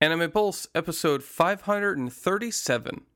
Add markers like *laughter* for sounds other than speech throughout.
Anime Pulse, episode 537.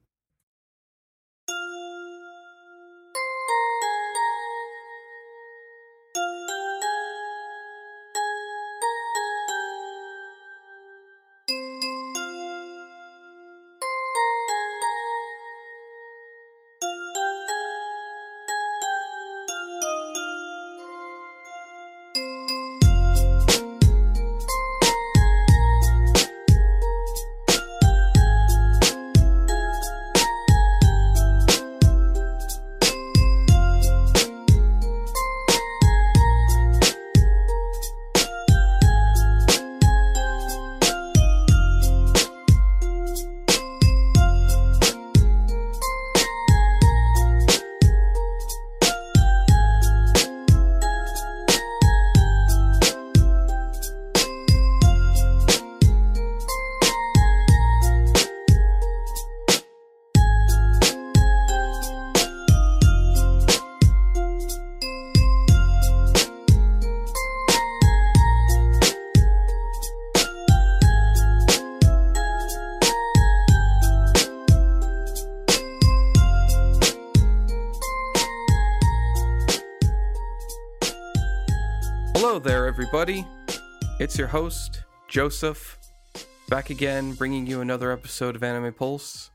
Host, Joseph, back again, bringing you another episode of Anime Pulse.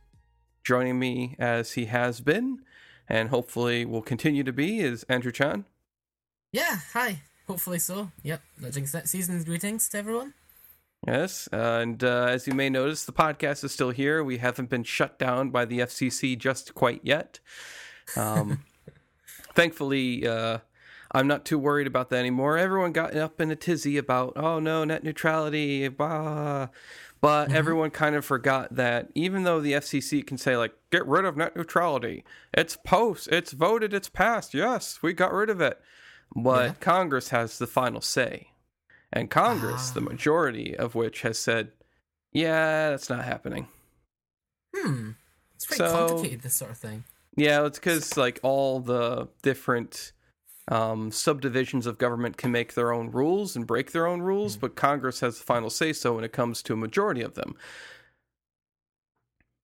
Joining me as he has been, and hopefully will continue to be, is Andrew Chan. Yeah, hi. Hopefully so. Yep. Season's greetings to everyone. Yes, uh, and uh, as you may notice, the podcast is still here. We haven't been shut down by the FCC just quite yet. Um, *laughs* thankfully, uh, I'm not too worried about that anymore. Everyone got up in a tizzy about, oh no, net neutrality, blah. But everyone kind of forgot that even though the FCC can say, like, get rid of net neutrality, it's post, it's voted, it's passed. Yes, we got rid of it. But Yeah. Congress has the final say. And Congress, the Ah. majority of which has said, yeah, that's not happening. Hmm. It's pretty So- complicated, this sort of thing. Yeah, it's because like all the different um, subdivisions of government can make their own rules and break their own rules, but Congress has the final say so when it comes to a majority of them.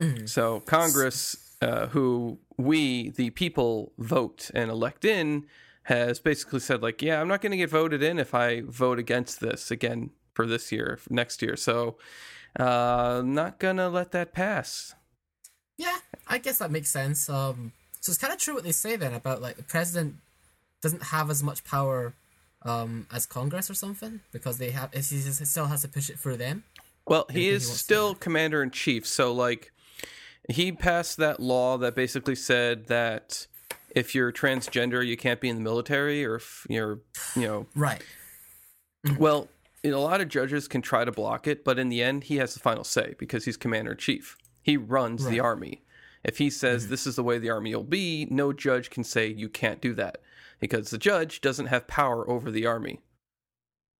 Mm. So Congress, uh, who we the people vote and elect in, has basically said like, yeah, I'm not going to get voted in if I vote against this again for this year, for next year. So, uh, not gonna let that pass. Yeah, I guess that makes sense. Um, so it's kind of true what they say then about like the president doesn't have as much power um, as Congress or something because they have he still has to push it through them. Well, he is he still commander in chief, so like he passed that law that basically said that if you're transgender, you can't be in the military, or if you're, you know, Right. well, a lot of judges can try to block it, but in the end, he has the final say because he's commander in chief. He runs the army. If he says this is the way the army will be, no judge can say you can't do that because the judge doesn't have power over the army.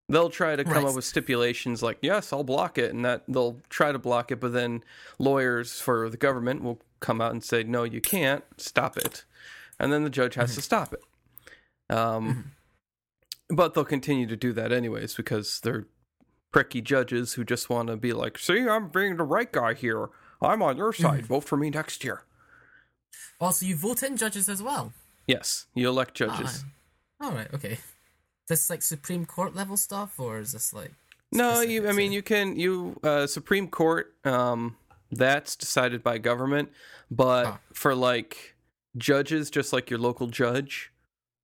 They'll try to come Right. up with stipulations like, "Yes, I'll block it," and that they'll try to block it, but then lawyers for the government will come out and say, "No, you can't. Stop it," and then the judge has to mm-hmm. stop it. Um, mm-hmm. but they'll continue to do that anyways because they're pricky judges who just want to be like, "See, I'm being the right guy here. I'm on your mm-hmm. side. Vote for me next year." Also, you vote in judges as well. Yes, you elect judges. All right. Okay. This like Supreme Court level stuff, or is this like? No, you. I mean, you can. You uh, Supreme Court. Um, that's decided by government, but Ah. for like judges, just like your local judge,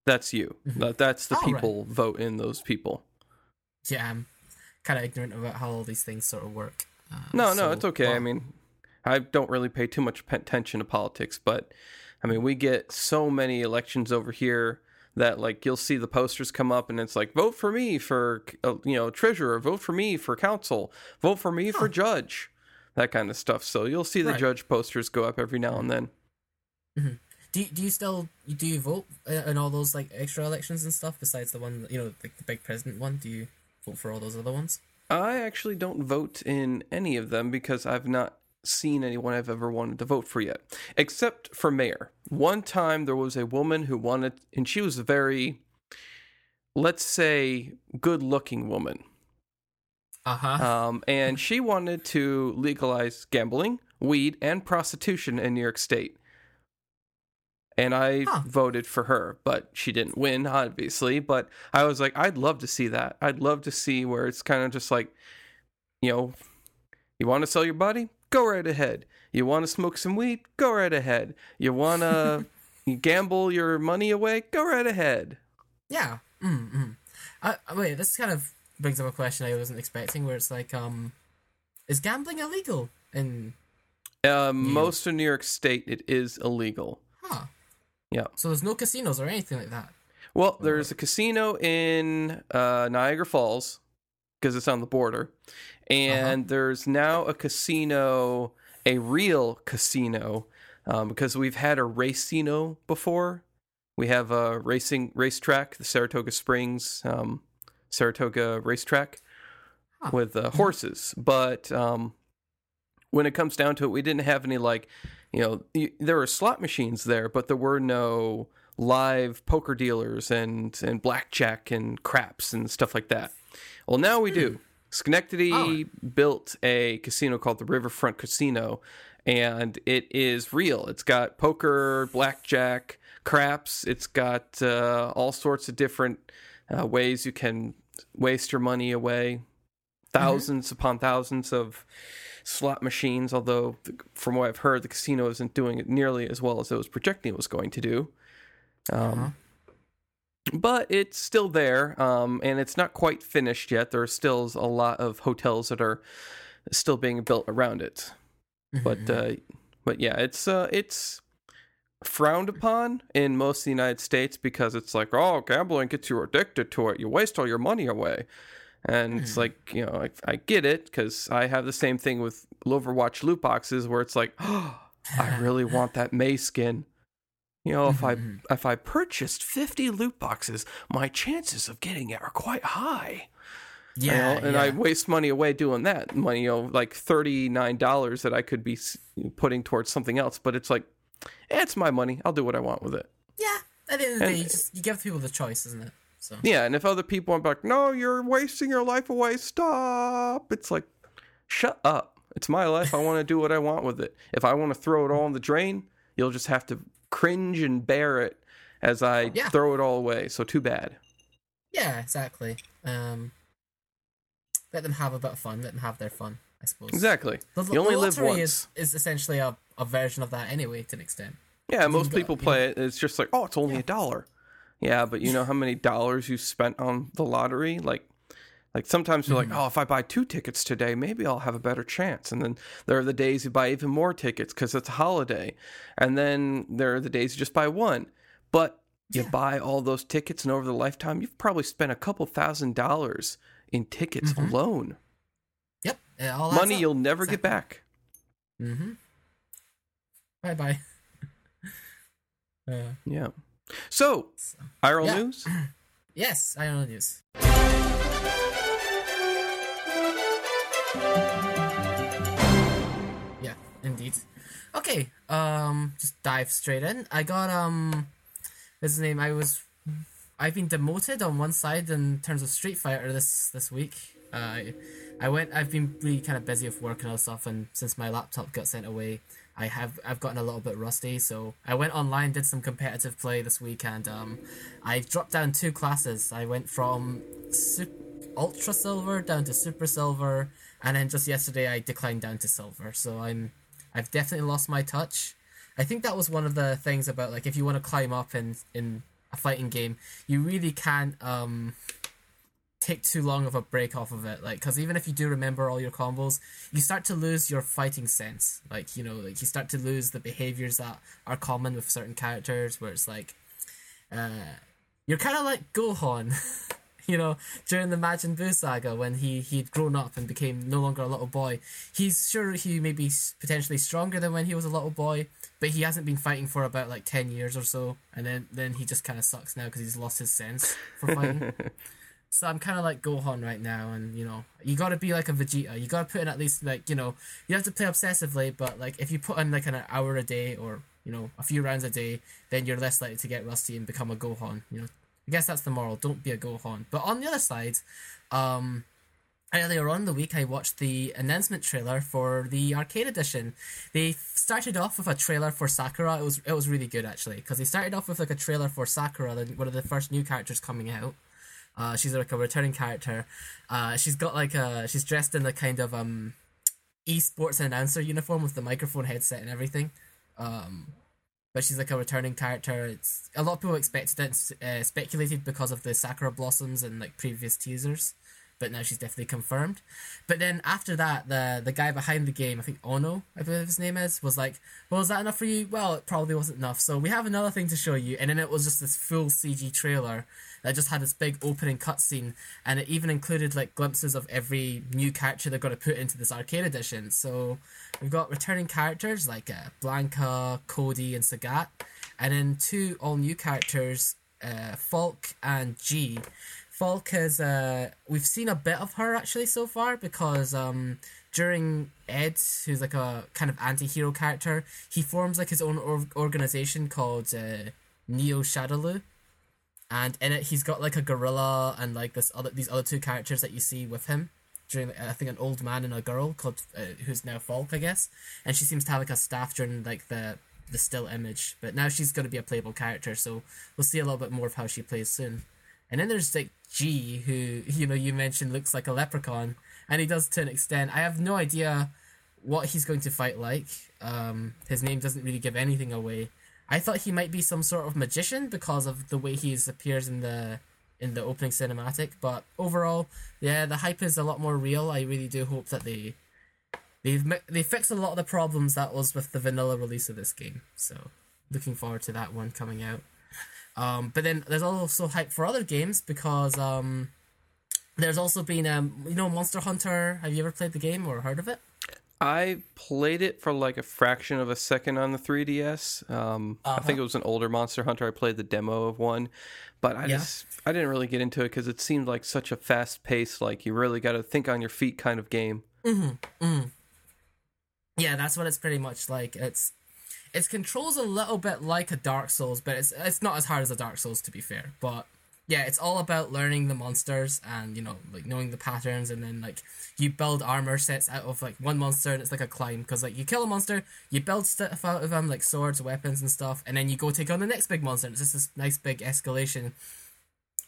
that's you. That, that's the right. people vote in those people. Yeah, I'm kind of ignorant about how all these things sort of work. Uh, No, no, it's okay. I mean, I don't really pay too much attention to politics, but I mean, we get so many elections over here that like you'll see the posters come up and it's like vote for me for uh, you know treasurer, vote for me for council, vote for me for judge, that kind of stuff. So you'll see the Right. judge posters go up every now and then. Do you, do you still do you vote uh, in all those like extra elections and stuff besides the one you know like the big president one? Do you vote for all those other ones? I actually don't vote in any of them because I've not seen anyone I've ever wanted to vote for yet, except for mayor. One time there was a woman who wanted, and she was a very, let's say, good looking woman. Uh huh. Um, and she wanted to legalize gambling, weed, and prostitution in New York State. And I Huh. voted for her, but she didn't win, obviously. But I was like, I'd love to see that. I'd love to see where it's kind of just like, you know, you want to sell your body? Go right ahead. You want to smoke some weed? Go right ahead. You want to *laughs* gamble your money away? Go right ahead. Yeah. Mm, mm. Uh, wait, this kind of brings up a question I wasn't expecting, where it's like, um, is gambling illegal in? Uh, most of New York State, it is illegal. Huh. Yeah. So there's no casinos or anything like that. Well, there's a casino in uh, Niagara Falls because it's on the border, and there's now a casino, a real casino, um, because we've had a racino before. We have a racing racetrack, the Saratoga Springs um, Saratoga racetrack, Huh. with uh, horses. But um, when it comes down to it, we didn't have any like, you know, y- there were slot machines there, but there were no live poker dealers and and blackjack and craps and stuff like that. Well, now we do. Schenectady Oh. built a casino called the Riverfront Casino, and it is real. It's got poker, blackjack, craps. It's got uh, all sorts of different uh, ways you can waste your money away. 1000s upon thousands of slot machines. Although, from what I've heard, the casino isn't doing it nearly as well as it was projecting it was going to do. Um, Uh-huh. But it's still there, um, and it's not quite finished yet. There are still a lot of hotels that are still being built around it. But uh, but yeah, it's uh, it's frowned upon in most of the United States because it's like, oh, gambling gets you addicted to it. You waste all your money away. And it's like, you know, I, I get it because I have the same thing with Overwatch loot boxes where it's like, oh, *gasps* I really want that Mei skin. You know, if I if I purchased fifty loot boxes, my chances of getting it are quite high. you yeah, know, and yeah. I waste money away doing that. Money, you know, like thirty nine dollars that I could be putting towards something else. But it's like, eh, it's my money. I'll do what I want with it. yeah. At the end of the And- day, you just you give people the choice, isn't it? So Yeah, and if other people are like, no, you're wasting your life away, stop. It's like, shut up. It's my life. I want to do what I want with it. If I want to throw it all in the drain, you'll just have to cringe and bear it as I Yeah. throw it all away. So too bad. yeah, exactly. Um, let them have a bit of fun. Let them have their fun. I suppose. Exactly. The, you only the live lottery once. Is, is essentially a, a version of that anyway, to an extent. Yeah, most people play it. It's just like, oh, it's only a dollar. Yeah, but you know how many dollars you spent on the lottery? Like, like sometimes you're Mm-hmm. like, oh, if I buy two tickets today, maybe I'll have a better chance. And then there are the days you buy even more tickets because it's a holiday. And then there are the days you just buy one. But you buy all those tickets, and over the lifetime, you've probably spent a couple thousand dollars in tickets alone. Yep. Money you'll never get back. Mm-hmm. Bye bye. *laughs* uh, Yeah. So, IRL Yeah. news. *clears throat* yes, I news. Yeah, indeed. Okay, um, just dive straight in. I got um, what's his name? I was, I've been demoted on one side in terms of Street Fighter this this week. Uh, I, I went. I've been really kind of busy with work and all stuff, and since my laptop got sent away, I have I've gotten a little bit rusty. So I went online, did some competitive play this week, and um, I dropped down two classes. I went from su- ultra silver down to super silver, and then just yesterday I declined down to silver. So I'm I've definitely lost my touch. I think that was one of the things about like if you want to climb up in in a fighting game, you really can't um take too long of a break off of it like because even if you do remember all your combos you start to lose your fighting sense like you know like you start to lose the behaviors that are common with certain characters where it's like uh you're kind of like gohan *laughs* you know during the Majin Buu saga when he he'd grown up and became no longer a little boy he's sure he may be potentially stronger than when he was a little boy but he hasn't been fighting for about like 10 years or so and then then he just kind of sucks now because he's lost his sense for fighting *laughs* so I'm kind of like Gohan right now, and you know, you got to be like a Vegeta. You got to put in at least like you know, you have to play obsessively, but like if you put in like an hour a day or you know a few rounds a day, then you're less likely to get rusty and become a Gohan. You know, I guess that's the moral. Don't be a Gohan. But on the other side, um, earlier on the week, I watched the announcement trailer for the arcade edition. They started off with a trailer for Sakura. It was it was really good actually because they started off with like a trailer for Sakura, one of the first new characters coming out. Uh, she's like a returning character. Uh, she's got like a she's dressed in the kind of um esports announcer uniform with the microphone headset and everything. Um, but she's like a returning character. It's a lot of people expected it, uh, speculated because of the Sakura blossoms and like previous teasers but now she's definitely confirmed. But then after that, the the guy behind the game, I think Ono, I believe his name is, was like, "Well, is that enough for you?" Well, it probably wasn't enough. So we have another thing to show you, and then it was just this full CG trailer that just had this big opening cutscene, and it even included like glimpses of every new character they're going to put into this arcade edition. So we've got returning characters like uh, Blanka, Cody, and Sagat, and then two all new characters, uh, Falk and G Falk is uh we've seen a bit of her actually so far because um during Ed, who's like a kind of anti-hero character, he forms like his own or- organization called uh, Neo Shadaloo, and in it he's got like a gorilla and like this other these other two characters that you see with him during I think an old man and a girl called uh, who's now Falk I guess, and she seems to have like a staff during like the the still image, but now she's going to be a playable character, so we'll see a little bit more of how she plays soon. And then there's like G, who *laughs* you know you mentioned looks like a leprechaun, and he does to an extent. I have no idea what he's going to fight like. Um, his name doesn't really give anything away. I thought he might be some sort of magician because of the way he appears in the in the opening cinematic. But overall, yeah, the hype is a lot more real. I really do hope that they they've they fixed a lot of the problems that was with the vanilla release of this game. So looking forward to that one coming out. Um, but then there's also hype for other games because um, there's also been um, you know Monster Hunter. Have you ever played the game or heard of it? I played it for like a fraction of a second on the 3DS. Um, uh-huh. I think it was an older Monster Hunter. I played the demo of one, but I yeah. just I didn't really get into it because it seemed like such a fast paced, like you really got to think on your feet kind of game. Mm-hmm. Mm. Yeah, that's what it's pretty much like. It's its controls a little bit like a Dark Souls, but it's it's not as hard as a Dark Souls to be fair. But yeah, it's all about learning the monsters and you know like knowing the patterns, and then like you build armor sets out of like one monster, and it's like a climb because like you kill a monster, you build stuff out of them like swords, weapons, and stuff, and then you go take on the next big monster. And it's just this nice big escalation.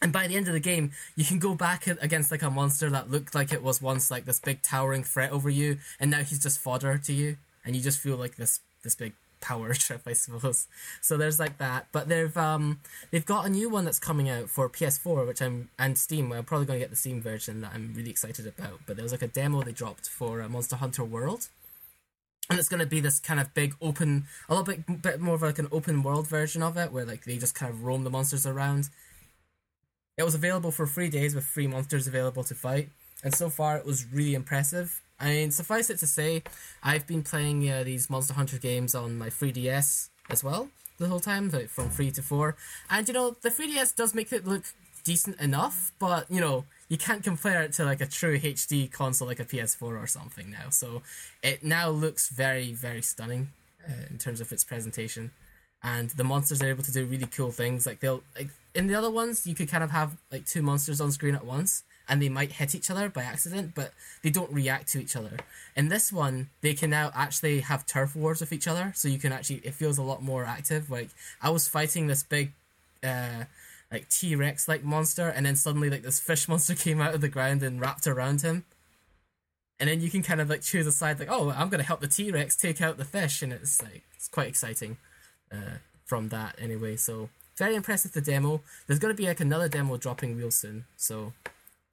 And by the end of the game, you can go back against like a monster that looked like it was once like this big towering threat over you, and now he's just fodder to you, and you just feel like this this big power *laughs* trip, I suppose. So there's like that, but they've um they've got a new one that's coming out for PS4, which I'm and Steam. I'm probably going to get the Steam version that I'm really excited about. But there was like a demo they dropped for uh, Monster Hunter World, and it's going to be this kind of big open, a little bit bit more of like an open world version of it, where like they just kind of roam the monsters around. It was available for three days with three monsters available to fight, and so far it was really impressive. I mean, suffice it to say, I've been playing uh, these Monster Hunter games on my 3DS as well the whole time, like from 3 to 4. And, you know, the 3DS does make it look decent enough, but, you know, you can't compare it to like a true HD console like a PS4 or something now. So it now looks very, very stunning uh, in terms of its presentation. And the monsters are able to do really cool things. Like they'll like in the other ones, you could kind of have like two monsters on screen at once, and they might hit each other by accident, but they don't react to each other. In this one, they can now actually have turf wars with each other, so you can actually it feels a lot more active. Like I was fighting this big, uh, like T Rex like monster, and then suddenly like this fish *laughs* monster came out of the ground and wrapped around him. And then you can kind of like choose a side, like, oh, I'm gonna help the T Rex take out the fish, and it's like it's quite exciting, uh, from that anyway. So very impressive the demo. There's gonna be like another demo dropping real soon, so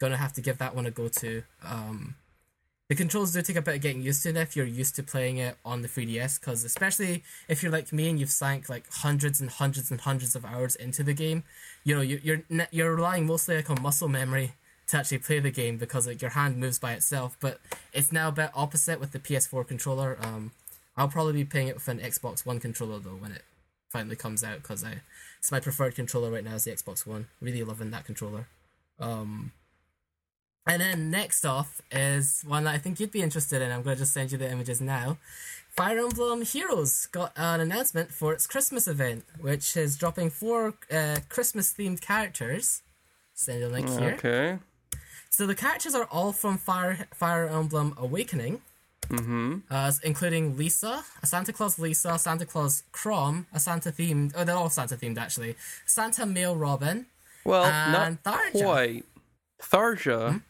gonna have to give that one a go to. Um, the controls do take a bit of getting used to if you're used to playing it on the 3DS, because especially if you're like me and you've sank like hundreds and hundreds and hundreds of hours into the game, you know you're you're, you're relying mostly like on muscle memory to actually play the game because like your hand moves by itself. But it's now a bit opposite with the PS4 controller. Um, I'll probably be playing it with an Xbox One controller though when it finally comes out because I it's my preferred controller right now is the Xbox One. Really loving that controller. Um, and then next off is one that I think you'd be interested in. I'm going to just send you the images now. Fire Emblem Heroes got an announcement for its Christmas event, which is dropping four uh, Christmas themed characters. Send a link here. Okay. So the characters are all from Fire Fire Emblem Awakening, Mm-hmm. uh, including Lissa, a Santa Claus Lissa, Santa Claus Chrom, a Santa themed. Oh, they're all Santa themed actually. Santa Male Robin. Well, And not Tharja. quite. Tharja,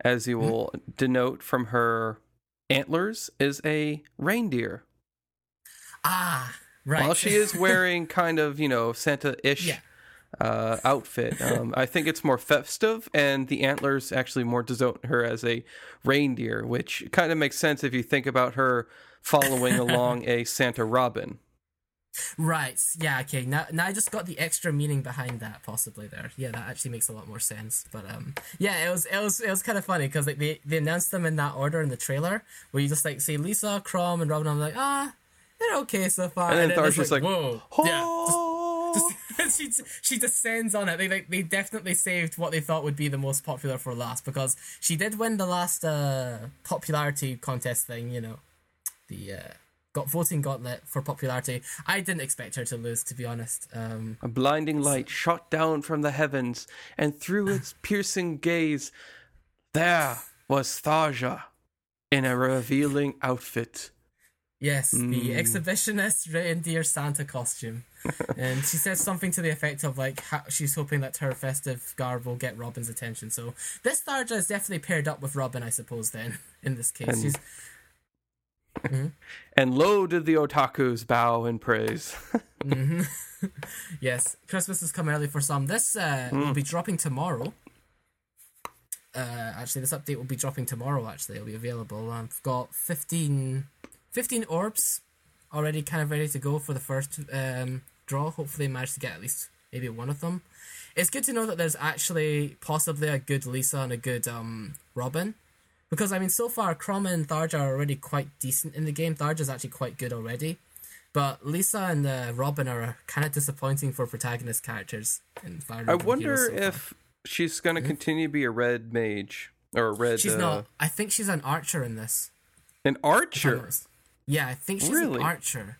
as you will denote from her antlers, is a reindeer. Ah, right. While she is *laughs* wearing kind of, you know, Santa-ish Yeah. uh, outfit, um, I think it's more festive, and the antlers actually more denote her as a reindeer, which kind of makes sense if you think about her following *laughs* along a Santa Robin. Right. Yeah. Okay. Now, now I just got the extra meaning behind that. Possibly there. Yeah, that actually makes a lot more sense. But um, yeah, it was it was it was kind of funny because like they they announced them in that order in the trailer, where you just like see Lissa, Chrom, and Robin. I'm like, ah, they're okay so far. And then it's just like, whoa, yeah. "Oh!" Just, *laughs* she she descends on it. They like they definitely saved what they thought would be the most popular for last because she did win the last uh popularity contest thing. You know, the uh, got voting gauntlet for popularity. I didn't expect her to lose, to be honest. Um, A blinding light shot down from the heavens, and through its *laughs* piercing gaze, there was Tharja in a revealing outfit. yes, the exhibitionist reindeer Santa costume, *laughs* and she says something to the effect of like how she's hoping that her festive garb will get Robin's attention. So this Tharja is definitely paired up with Robin, I suppose. Then in this case, And- she's *laughs* And lo did the otakus bow in praise. *laughs* *laughs* Yes, Christmas is come early for some. This uh, will be dropping tomorrow. Uh, actually, this update will be dropping tomorrow. Actually, it'll be available. I've got 15, 15 orbs already, kind of ready to go for the first um, draw. Hopefully, manage to get at least maybe one of them. It's good to know that there's actually possibly a good Lissa and a good um, Robin. Because I mean, so far, Chrom and Tharja are already quite decent in the game. Tharja's actually quite good already. But Lissa and uh, Robin are kind of disappointing for protagonist characters in Fire I wonder Heroes so far. if she's going to continue to be a red mage or a red she's uh, not. I think she's an archer in this. an if I'm archer. Yeah, I think she's Really? an archer.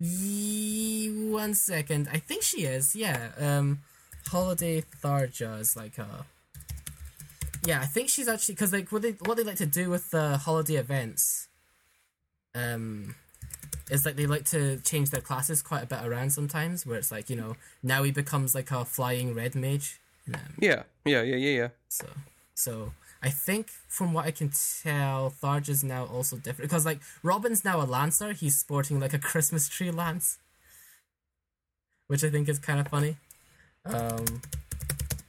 Ye- one second, I think she is. Yeah. Um, Holiday Tharja is like a. Yeah, I think she's actually because like what they what they like to do with the holiday events. Um, is like they like to change their classes quite a bit around sometimes, where it's like you know now he becomes like a flying red mage. Um, Yeah, yeah, yeah, yeah, yeah. so, so I think from what I can tell, Tharj is now also different because like Robin's now a lancer. He's sporting like a Christmas tree lance, which I think is kind of funny. Um,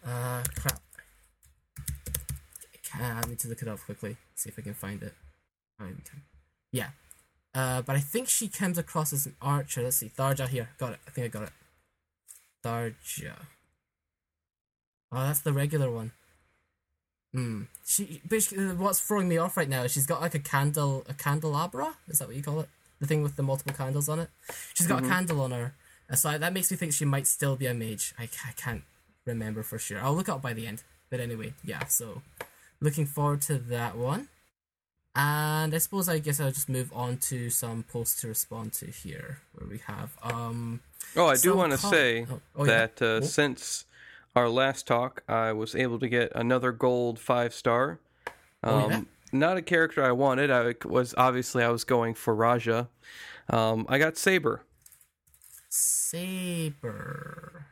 uh, crap. I need to look it up quickly. See if I can find it. Oh. Yeah. Uh, but I think she comes across as an archer. Let's see. Tharja here. Got it. I think I got it. Tharja. Oh, that's the regular one. Hmm. She basically what's throwing me off right now is she's got like a candle, a candelabra. Is that what you call it? The thing with the multiple candles on it. She's got a candle on her, Uh, so that makes me think she might still be a mage. I, I can't remember for sure. I'll look up by the end. But anyway, yeah. So looking forward to that one. And I suppose I guess I'll just move on to some posts to respond to here, where we have um Oh, I do want to com- say oh, oh, yeah. that uh, since our last talk, I was able to get another gold five star. Um, Oh, yeah? Not a character I wanted. I was obviously I was going for Raja. Um, I got Saber. Saber.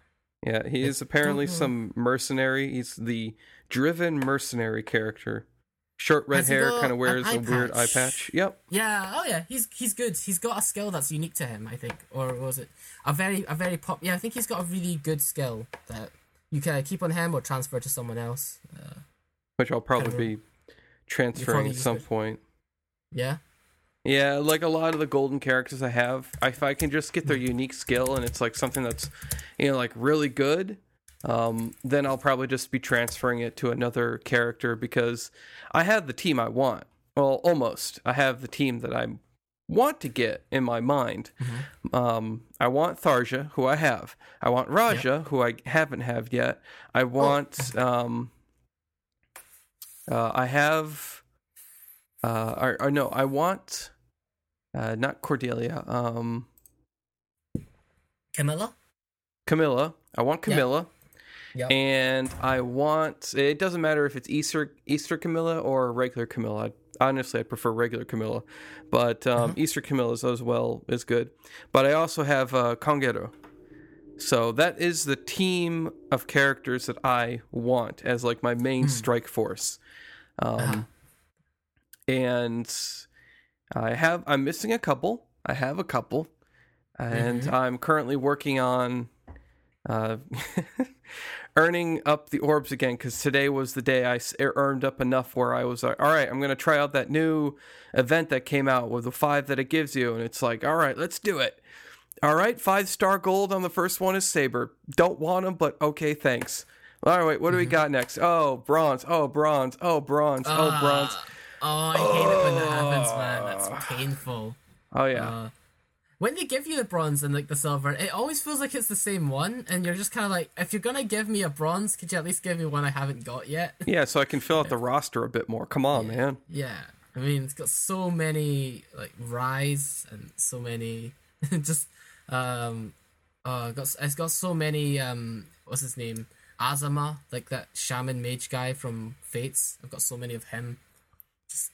Yeah, he is apparently some mercenary. He's the driven mercenary character. Short red hair, kind of wears a weird eye patch? Yep. Yeah, oh yeah, he's he's good. He's got a skill that's unique to him, I think, or was it a very a very pop? Yeah, I think he's got a really good skill that you can keep on him or transfer to someone else. Uh, Which I'll probably be transferring at some point. yeah, Yeah, like a lot of the golden characters I have, if I can just get their unique skill and it's like something that's, you know, like really good, um, then I'll probably just be transferring it to another character because I have the team I want. Well, almost. I have the team that I want to get in my mind. Um, I want Tharja, who I have. I want Raja, who I haven't have yet. I want. Um, uh, I have. Uh, or, or no, I want. Uh, not Cordelia. Um, Camilla. Camilla. I want Yeah. Camilla. Yep. and I want. It doesn't matter if it's Easter Easter Camilla or regular Camilla. I, honestly, I prefer regular Camilla, but um, Uh-huh. Easter Camilla's as well is good. But I also have uh, Congero. So that is the team of characters that I want as like my main strike force. Um, Uh-huh. And I have I'm missing a couple. I have a couple, and I'm currently working on uh, *laughs* earning up the orbs again because today was the day I er, earned up enough where I was like, all right, I'm gonna try out that new event that came out with the five that it gives you, and it's like, all right, let's do it. All right, five star gold on the first one is saber. Don't want them, but okay, thanks. All right, wait, what do we got next? Oh, bronze. Oh, bronze. Oh, bronze. Oh, bronze. Oh, I hate it when that happens, man. That's painful. Oh yeah. Uh, when they give you the bronze and like the silver, it always feels like it's the same one, and you're just kind of like, if you're gonna give me a bronze, could you at least give me one I haven't got yet? Yeah, so I can fill out the roster a bit more. Come on, man. Yeah, I mean, it's got so many like rise and so many *laughs* just um uh got it's got so many um what's his name Azama like that shaman mage guy from Fates. I've got so many of him just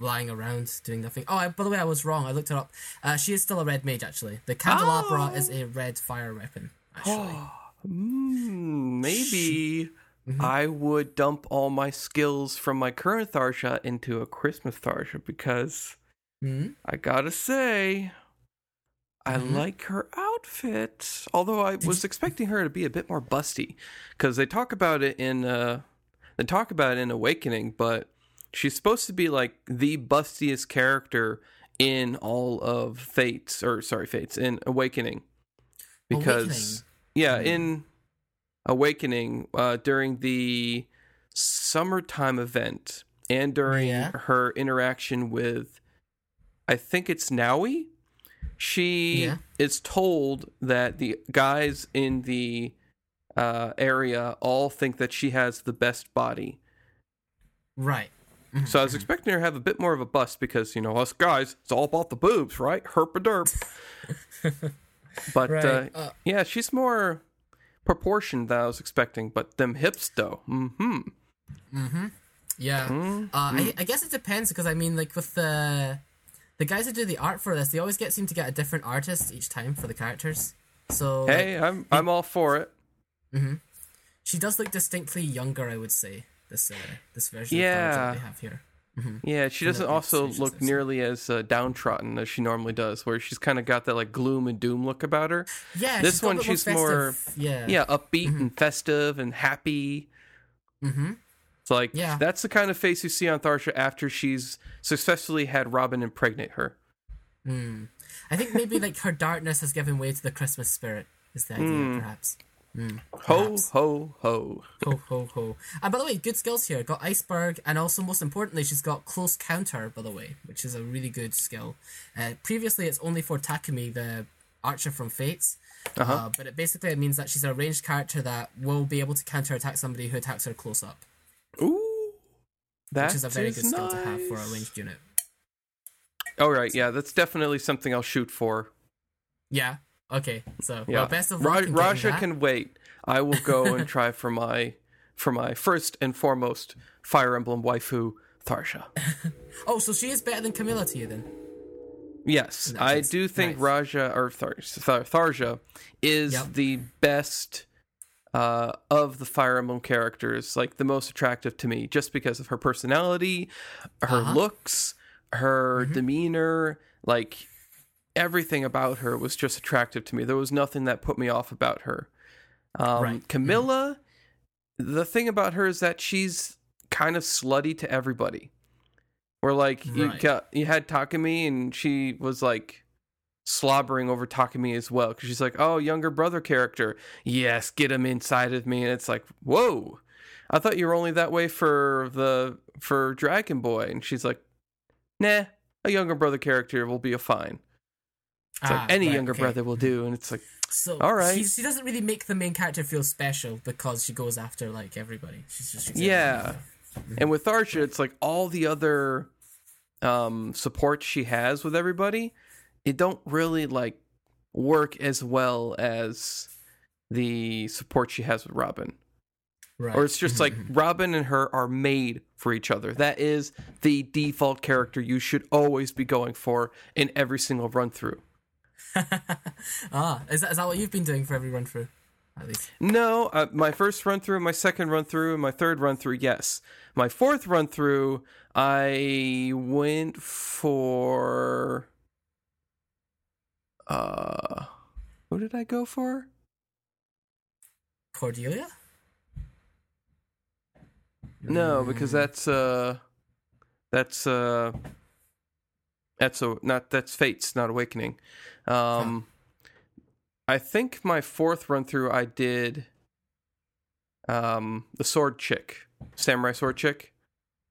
lying around doing nothing. Oh, I, by the way, I was wrong. I looked her up. Uh, she is still a red mage actually. The candelabra Oh. is a red fire weapon. Actually, *gasps* Hmm, maybe Mm-hmm. I would dump all my skills from my current Tharja into a Christmas Tharja because hmm I gotta say, I Mhm. like her outfit. Although I was expecting her to be a bit more busty, because they talk about it in uh, they talk about it in Awakening, but she's supposed to be like the bustiest character in all of Fates, or sorry, Fates in Awakening, because yeah, in Awakening uh, during the summertime event and during Yeah. her interaction with, I think it's Nowi. She Yeah. is told that the guys in the uh, area all think that she has the best body. right. So I was expecting her to have a bit more of a bust because you know us guys, it's all about the boobs, right? Herp a derp. *laughs* but Right. uh, Uh, yeah, she's more proportioned than I was expecting. But them hips, though, Mm hmm Yeah. Mm-hmm. Uh, I, I guess it depends because I mean, like with the the guys who do the art for this, they always get seem to get a different artist each time for the characters. So like, Hey, I'm I'm all for it. Mm-hmm. She does look distinctly younger. I would say this uh, this version Yeah. of Thorns that they have here. Yeah, she doesn't also look nearly as uh, downtrodden as she normally does, where she's kind of got that like gloom and doom look about her. Yeah, This she's a one, she's more- festive. yeah Yeah, upbeat and festive and happy. Mm-hmm. It's like Yeah. that's the kind of face you see on Tharja after she's successfully had Robin impregnate her. Hmm. I think maybe like her darkness has given way to the Christmas spirit. Is the idea Hmm. perhaps? Ho ho ho. Ho ho ho! And by the way, good skills here. Got iceberg, and also most importantly, she's got close counter. By the way, which is a really good skill. Uh, previously, it's only for Takumi, the archer from Fates. Uh-huh. Uh, but it basically it means that she's a ranged character that will be able to counter attack somebody who attacks her close up, Ooh, that which is a very is good skill to have for a ranged unit. All right, yeah, that's definitely something I'll shoot for. Yeah. Okay. So Yeah, well, best of luck. in getting Raja that. can wait. I will go and *laughs* try for my for my first and foremost Fire Emblem waifu, Tharja. *laughs* Oh, so she is better than Camilla to you then? Yes, I do think nice. Raja or Thar- Thar- Tharja is Yep. the best uh, of the Fire Emblem characters, like the most attractive to me, just because of her personality, her Uh-huh. looks, her Mm-hmm. demeanor, like everything about her was just attractive to me. There was nothing that put me off about her. Um, Right. Mm-hmm. Camilla, the thing about her is that she's kind of slutty to everybody. Where like you got you had Takumi and she was like slobbering over Takumi as well because she's like, oh, younger brother character, yes, get him inside of me, and it's like, whoa, I thought you were only that way for the for Dragon Boy, and she's like, nah, a younger brother character will be a fine. It's Ah, like any right, younger okay. brother will do, and it's like, So All right. she, she doesn't really make the main character feel special because she goes after like everybody. She's just she's Yeah. And with Archer, it's like all the other um support she has with everybody, it don't really like work as well as the support she has with Robin. Right. Or it's just like *laughs* Robin and her are made for each other. That is the default character you should always be going for in every single run through. *laughs* ah, is that, is that what you've been doing for every run through? At least. No, uh, my first run through, my second run through, and my third run through, yes. My fourth run through, I went for. Uh, who did I go for? Cordelia? No, because that's uh, that's uh, that's a not that's Fates, not Awakening. Um, I think my fourth run through, I did um the sword chick, samurai sword chick.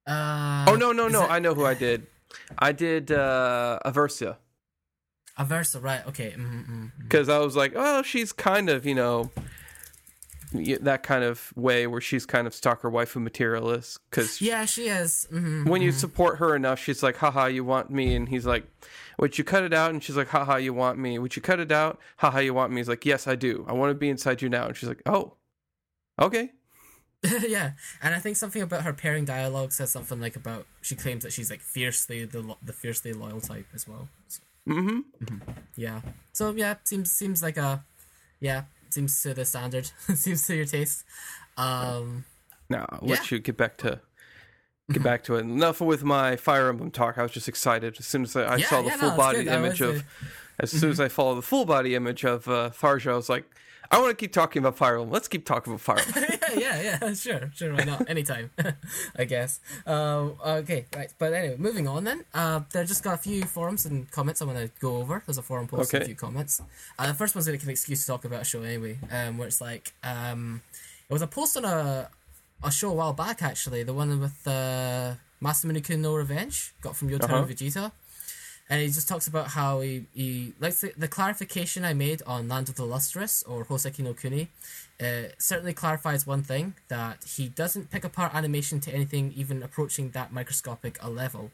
Uh, Oh no no no! it- I know who I *laughs* did. I did uh Aversa Aversa, right? Okay. Mm-hmm. because I was like, oh, she's kind of you know that kind of way where she's kind of stalker waifu materialist because Yeah, she is. Mm-hmm. when you support her enough, she's like, haha, you want me? And he's like, would you cut it out? And she's like, haha, you want me? Would you cut it out? Haha, you want me? He's like, yes, I do. I want to be inside you now. And she's like, oh, okay. *laughs* yeah, and I think something about her pairing dialogue says something like about she claims that she's like fiercely the lo- the fiercely loyal type as well. So, Mm-hmm. yeah. So yeah, seems seems like a yeah seems to the standard. *laughs* seems to your taste. Um. Now, I'll let Yeah. you get back to get back to it. Enough with my Fire Emblem talk. I was just excited as soon as I, I Yeah, saw the yeah, full it's body good. Image of. uh, As soon as I follow the full body image of uh, Tharja, I was like, I want to keep talking about Fire Emblem. Let's keep talking about Fire Emblem. *laughs* yeah, yeah, yeah, sure, sure, why not? Anytime, *laughs* I guess. Um, okay, right, but anyway, moving on then. Uh, there just got a few forums and comments I want to go over. There's a forum post and a few comments. Uh, the first one's like an excuse to talk about a show anyway, um, where it's like, um, it was a post on a a show a while back actually, the one with uh, Masamune no Revenge, got from Yotaro Uh-huh. Vegeta. And he just talks about how he, he likes the, the clarification I made on Land of the Lustrous or Hoseki no Kuni. Uh, certainly clarifies one thing that he doesn't pick apart animation to anything even approaching that microscopic a level.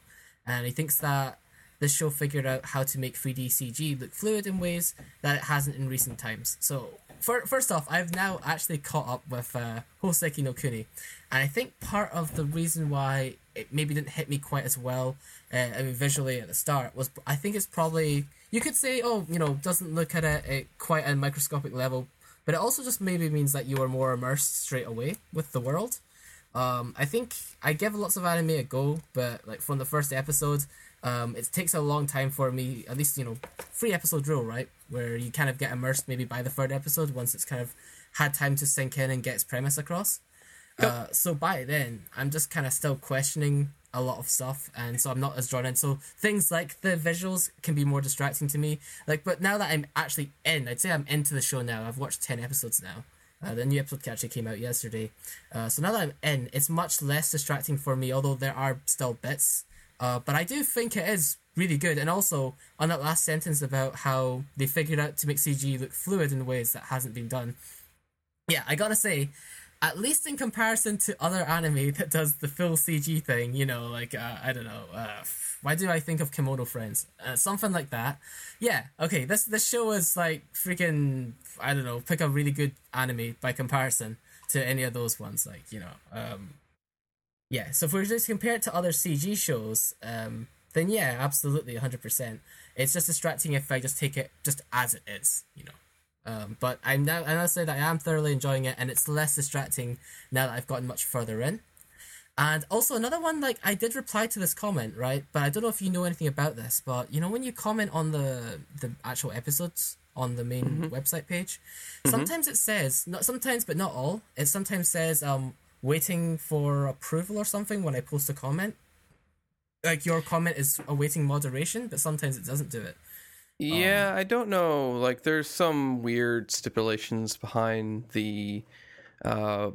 And he thinks that this show figured out how to make 3D CG look fluid in ways that it hasn't in recent times. So, for, first off, I've now actually caught up with uh, Hoseki no Kuni, and I think part of the reason why it maybe didn't hit me quite as well, uh, I mean, visually at the start, was I think it's probably you could say, oh, you know, doesn't look at it at quite a microscopic level, but it also just maybe means that you are more immersed straight away with the world. Um, I think I give lots of anime a go, but like from the first episode, um, it takes a long time for me. At least you know, three episode drill, right? Where you kind of get immersed maybe by the third episode once it's kind of had time to sink in and get its premise across. Uh, so by then, I'm just kind of still questioning a lot of stuff, and so I'm not as drawn in. So things like the visuals can be more distracting to me. Like, but now that I'm actually in, I'd say I'm into the show now. I've watched ten episodes now. Uh, the new episode actually came out yesterday. Uh, so now that I'm in, it's much less distracting for me, although there are still bits. Uh, but I do think it is really good. And also, on that last sentence about how they figured out to make CG look fluid in ways that hasn't been done. Yeah, I gotta say, at least in comparison to other anime that does the full CG thing, you know, like, uh, I don't know, uh, why do I think of Kemono Friends? Uh, something like that. Yeah, okay, this, this show is like freaking, I don't know, pick a really good anime by comparison to any of those ones, like, you know, um, yeah, so if we're just compare it to other CG shows, um, then yeah, absolutely, 100%. It's just distracting if I just take it just as it is, you know. Um, but I'm now, I must say that I am thoroughly enjoying it, and it's less distracting now that I've gotten much further in. And also another one, like I did reply to this comment, right? But I don't know if you know anything about this. But you know, when you comment on the the actual episodes on the main website page, sometimes it says not sometimes, but not all. It sometimes says um waiting for approval or something when I post a comment. Like your comment is awaiting moderation, but sometimes it doesn't do it. Yeah, I don't know. Like, there's some weird stipulations behind the uh,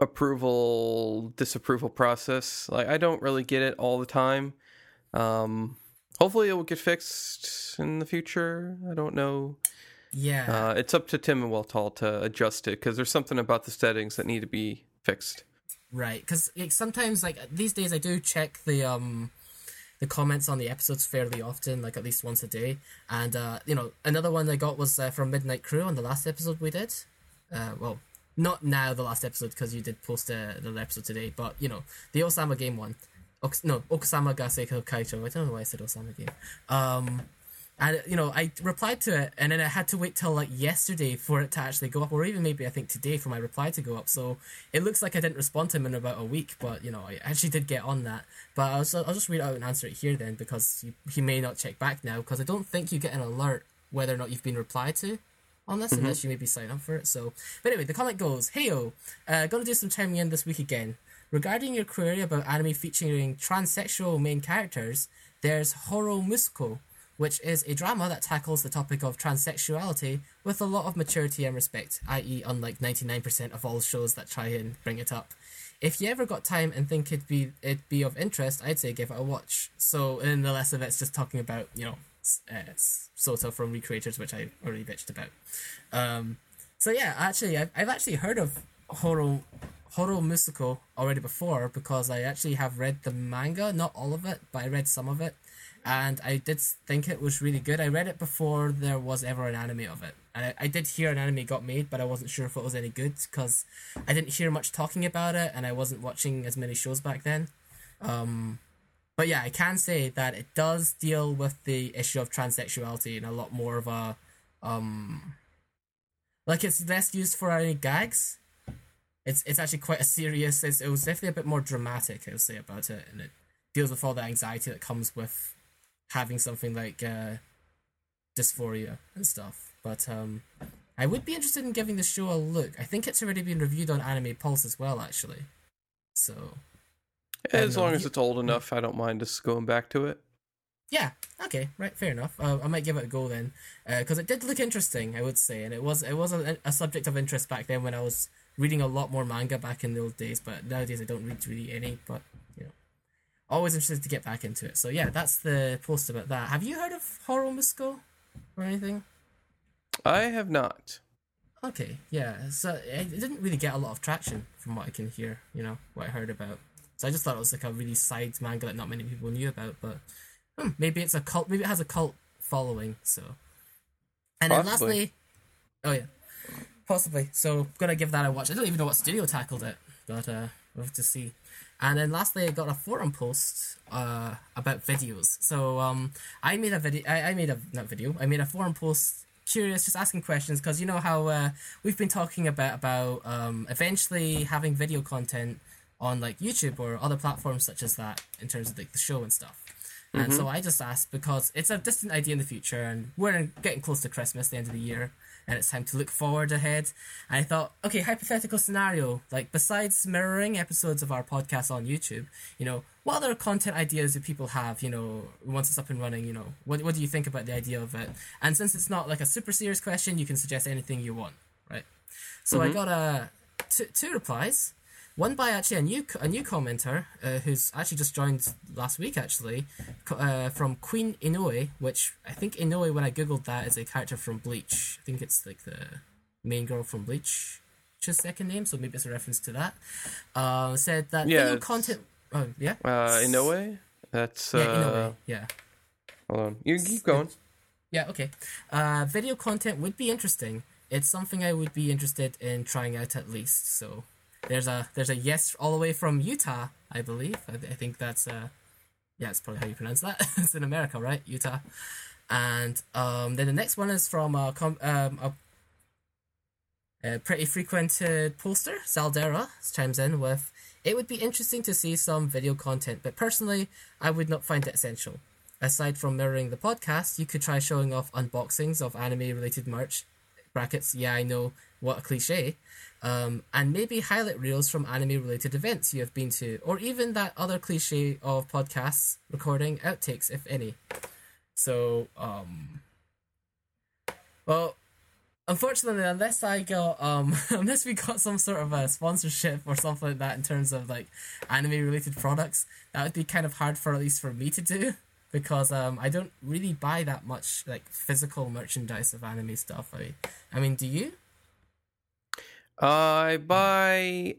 approval disapproval process. Like, I don't really get it all the time. Um, hopefully, it will get fixed in the future. I don't know. Yeah. Uh, it's up to Tim and Weltall to adjust it because there's something about the settings that need to be fixed. Right, because like, sometimes, like these days, I do check the um the comments on the episodes fairly often, like at least once a day. And uh, you know, another one I got was uh, from Midnight Crew on the last episode we did. Uh, well, not now the last episode because you did post uh, the episode today, but you know the Osama game one. No, Okusama Gaseko Kaito. I don't know why I said Osama game. Um, and you know I replied to it, and then I had to wait till like yesterday for it to actually go up, or even maybe I think today for my reply to go up. So it looks like I didn't respond to him in about a week, but you know I actually did get on that. But I'll just, I'll just read out and answer it here then because you, he may not check back now because I don't think you get an alert whether or not you've been replied to on this unless you maybe sign up for it. So, but anyway, the comment goes, "Heyo, uh, gonna do some timing in this week again. Regarding your query about anime featuring transsexual main characters, there's Horo Musuko, which is a drama that tackles the topic of transsexuality with a lot of maturity and respect, i.e., unlike 99% of all shows that try and bring it up. If you ever got time and think it'd be it'd be of interest, I'd say give it a watch. So, in the rest of it, it's just talking about you know uh, Sota from Recreators, which I already bitched about. Um, so yeah, actually, I've, I've actually heard of Horo Horo Musuko already before because I actually have read the manga, not all of it, but I read some of it, and I did think it was really good. I read it before there was ever an anime of it, and I, I did hear an anime got made, but I wasn't sure if it was any good because I didn't hear much talking about it, and I wasn't watching as many shows back then. Um, but yeah, I can say that it does deal with the issue of transsexuality in a lot more of a um like it's less used for any gags. It's it's actually quite a serious. It was definitely a bit more dramatic. I would say about it, and it deals with all the anxiety that comes with having something like uh, dysphoria and stuff. But um, I would be interested in giving the show a look. I think it's already been reviewed on Anime Pulse as well, actually. So As know. long as it's old enough, I don't mind just going back to it. Yeah. Okay. Right. Fair enough. Uh, I might give it a go then, because it did look interesting. I would say, and it was it was a, a subject of interest back then when I was reading a lot more manga back in the old days. But nowadays I don't read really any. But always interested to get back into it. So yeah, that's the post about that. Have you heard of Horo Musuko or anything? I have not. Okay. Yeah. So it it didn't really get a lot of traction from what I can hear. You know what I heard about. So I just thought it was like a really side manga that not many people knew about, but hmm, maybe it's a cult. Maybe it has a cult following. So, and then Possibly. lastly, oh yeah, possibly. So gonna give that a watch. I don't even know what studio tackled it, but uh, we'll have to see. And then lastly, I got a forum post uh, about videos. So um, I made a video. I, I made a not video. I made a forum post. Curious, just asking questions because you know how uh, we've been talking about about um, eventually having video content on like YouTube or other platforms such as that in terms of like the show and stuff. And so I just asked because it's a distant idea in the future, and we're getting close to Christmas, the end of the year, and it's time to look forward ahead. And I thought, okay, hypothetical scenario, like besides mirroring episodes of our podcast on YouTube, you know, what other content ideas do people have? You know, once it's up and running, you know, what what do you think about the idea of it? And since it's not like a super serious question, you can suggest anything you want, right? So I mm-hmm. got a two, two replies. One by actually a new a new commenter uh, who's actually just joined last week actually uh, from Queen Inoue, which I think Inoue when I googled that is a character from Bleach. I think it's like the main girl from Bleach, his second name, so maybe it's a reference to that. Uh, said that Yeah, video content. Oh yeah, Uh, in no way. That's uh, yeah, Inoue, yeah. hold on. You keep going. Yeah, okay. Uh, video content would be interesting. It's something I would be interested in trying out at least. So there's a there's a yes all the way from Utah, I believe. I, I think that's uh, yeah, it's probably how you pronounce that. *laughs* it's in America, right? Utah. And um, then the next one is from a, com- um, a, a pretty frequented poster. Zaldera chimes in with, "It would be interesting to see some video content, but personally, I would not find it essential." aside from mirroring the podcast, you could try showing off unboxings of anime related merch. Brackets, yeah, I know, what a cliche. Um, and maybe highlight reels from anime related events you have been to, or even that other cliche of podcasts recording outtakes, if any. So, um, well, unfortunately, unless I got, um, *laughs* unless we got some sort of a sponsorship or something like that in terms of like anime related products, that would be kind of hard for at least for me to do because um I don't really buy that much like physical merchandise of anime stuff. I I mean, do you? I buy.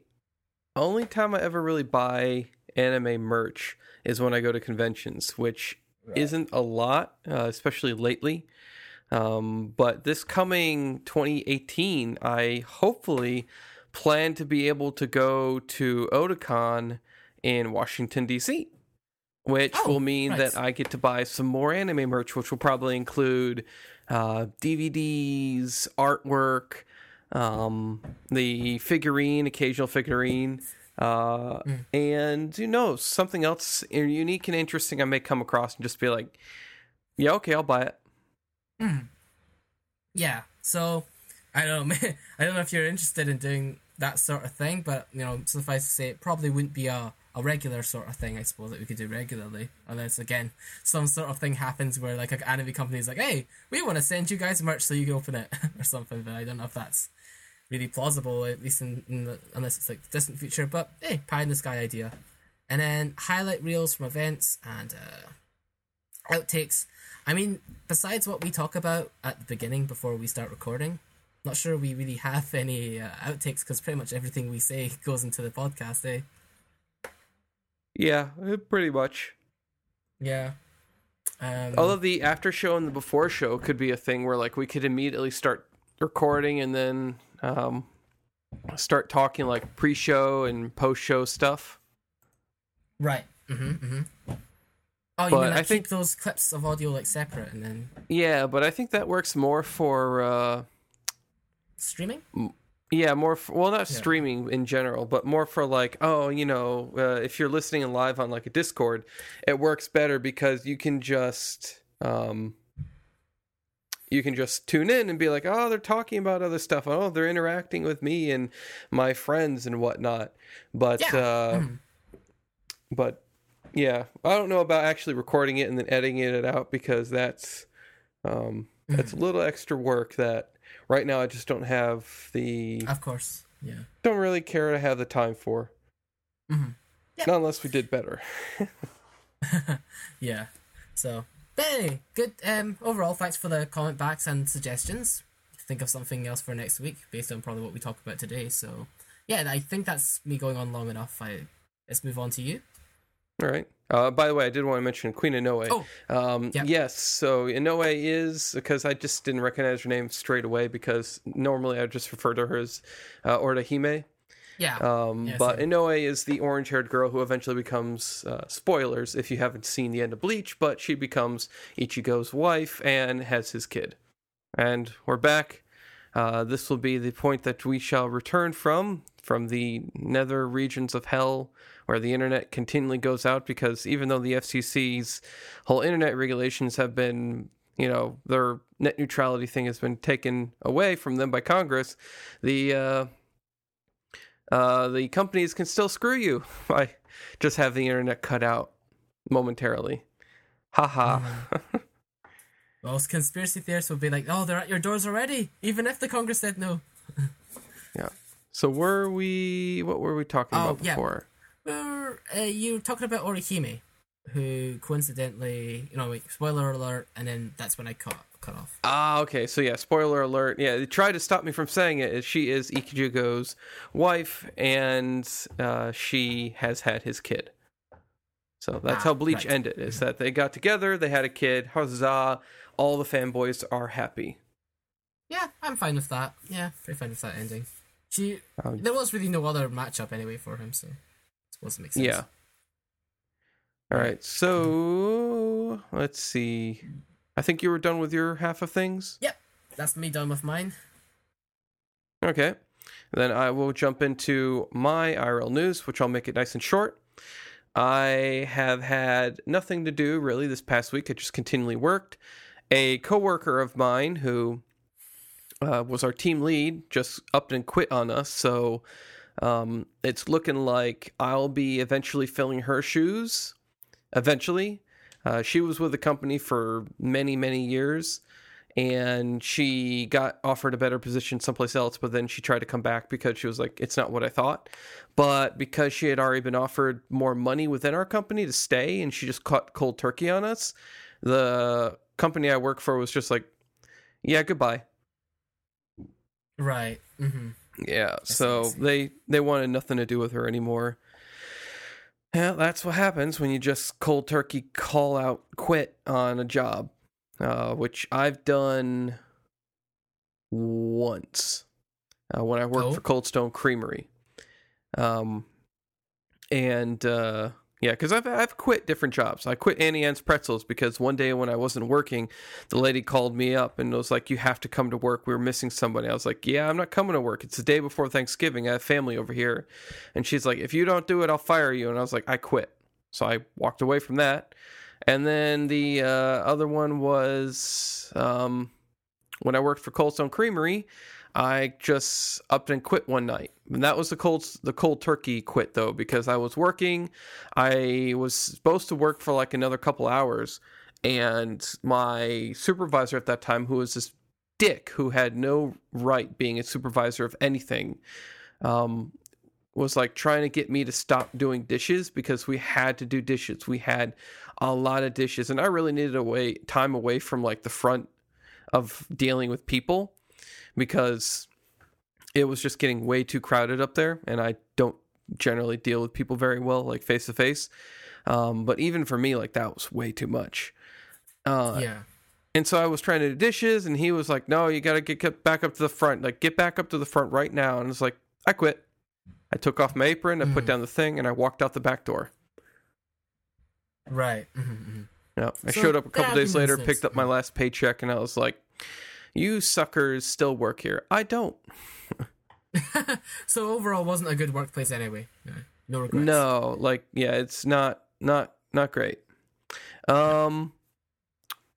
Only time I ever really buy anime merch is when I go to conventions, which isn't a lot, uh, especially lately. Um, but this coming 2018, I hopefully plan to be able to go to Otakon in Washington D.C., which Oh, will mean right. that I get to buy some more anime merch, which will probably include uh, DVDs, artwork, um, the figurine, occasional figurine, uh, Mm. and who knows, something else unique and interesting I may come across and just be like, yeah, okay, I'll buy it. Yeah. So I don't know. *laughs* I don't know if you're interested in doing that sort of thing, but you know, suffice to say, it probably wouldn't be a, a regular sort of thing. I suppose that we could do regularly, unless again some sort of thing happens where like an anime company is like, "Hey, we want to send you guys merch so you can open it" *laughs* or something. But I don't know if that's really plausible, at least in, in the, unless it's like distant future. But hey, pie in the sky idea. And then highlight reels from events and uh, outtakes. I mean, besides what we talk about at the beginning before we start recording, not sure we really have *laughs* any uh, outtakes because pretty much everything we say *laughs* goes into the podcast, eh? Yeah, pretty much. Yeah. Um, Although the after show and the before show could be a thing where like we could immediately start recording and then um, start talking like pre-show and post-show stuff. right. Mm-hmm, mm-hmm. Oh, you But mean like I keep think- those clips of audio like separate and then Yeah, but I think that works more for uh, streaming? yeah, more for, well not Yeah. streaming in general, but more for like oh you know uh, if you're listening live on like a Discord, it works better because you can just um, you can just tune in and be like, oh, they're talking about other stuff. Oh, they're interacting with me and my friends and whatnot. But Yeah. uh, Mhm. but yeah, I don't know about actually recording it and then editing it out because that's um, that's a little extra work that right now I just don't have the Of course. Yeah. don't really care to have the time for. Mhm. Yeah. Not unless we did better. *laughs* *laughs* Yeah. So, but anyway, good. Um, overall, thanks for the comment backs and suggestions. Think of something else for next week based on probably what we talked about today. So, yeah, I think that's me going on long enough. I let's move on to you. All right. Uh, by the way, I did want to mention Queen Inoue. Oh, Um, Yeah. Yes, so Inoue is because I just didn't recognize her name straight away because normally I just refer to her as uh, Orihime. Yeah. Um, Yeah, but same. Inoue is the orange-haired girl who eventually becomes uh, spoilers if you haven't seen the end of Bleach, but she becomes Ichigo's wife and has his kid. And we're back. Uh, this will be the point that we shall return from from the nether regions of hell where the internet continually goes out because even though the FCC's whole internet regulations have been, you know, their net neutrality thing has been taken away from them by Congress, the uh, uh, the companies can still screw you *laughs* by just have the internet cut out momentarily. Haha. Most *laughs* conspiracy theorists will be like, "Oh, they're at your doors already," even if the Congress said no. *laughs* yeah. So were we? What were we talking Oh, about before? We're, uh, you're talking about Orihime, who coincidentally, you know, like, spoiler alert, and then that's when I cut cut off. Ah, okay. So yeah, spoiler alert. Yeah, they tried to stop me from saying it. She is Ichigo's wife, and uh, she has had his kid. So that's Ah, how Bleach right. ended. Is that they got together, they had a kid. Huzzah! All the fanboys are happy. Yeah, I'm fine with that. Yeah, pretty fine with that ending. She, Um, there was really no other matchup anyway for him, so it it makes sense. Yeah. All right. So let's see. I think you were done with your half of things. Yep, that's me done with mine. Okay. Then I will jump into my IRL news, which I'll make it nice and short. I have had nothing to do really this past week. I just continually worked. A coworker of mine who uh, was our team lead just upped and quit on us. So um, it's looking like I'll be eventually filling her shoes. Eventually, uh, she was with the company for many, many years, and she got offered a better position someplace else. But then she tried to come back because she was like, "It's not what I thought." But because she had already been offered more money within our company to stay, and she just caught cold turkey on us, the company I work for was just like, "Yeah, goodbye." Right. Mm-hmm. Yeah, so they they wanted nothing to do with her anymore. Yeah, that's what happens when you just cold turkey call out quit on a job, uh, which I've done once. uh, when I worked Oh. for Cold Stone Creamery. Um, and uh, yeah, because I've I've quit different jobs. I quit Auntie Anne's Pretzels because one day when I wasn't working, the lady called me up and was like, "You have to come to work. We were missing somebody." I was like, "Yeah, I'm not coming to work. It's the day before Thanksgiving. I have family over here." And she's like, "If you don't do it, I'll fire you." And I was like, "I quit." So I walked away from that. And then the uh, other one was um, when I worked for Cold Stone Creamery. I just upped and quit one night, and that was the cold the cold turkey quit though because I was working. I was supposed to work for like another couple hours, and my supervisor at that time, who was this dick who had no right being a supervisor of anything, um, was like trying to get me to stop doing dishes because we had to do dishes. We had a lot of dishes, and I really needed away time away from like the front of dealing with people because it was just getting way too crowded up there, and I don't generally deal with people very well, like face to face. Um, But even for me, like that was way too much. Uh, yeah. and so I was trying to do dishes, and he was like, "No, you got to get, back up to the front. Like, get back up to the front right now." And it's like, I quit. I took off my apron, I put Mhm. down the thing, and I walked out the back door. Right. Mm-hmm, Yeah, I So, showed up a couple days later, makes picked up my last paycheck, and I was like, "You suckers still work here. I don't." *laughs* so overall, wasn't a good workplace anyway. No, no regrets. No, like yeah, it's not not not great. Um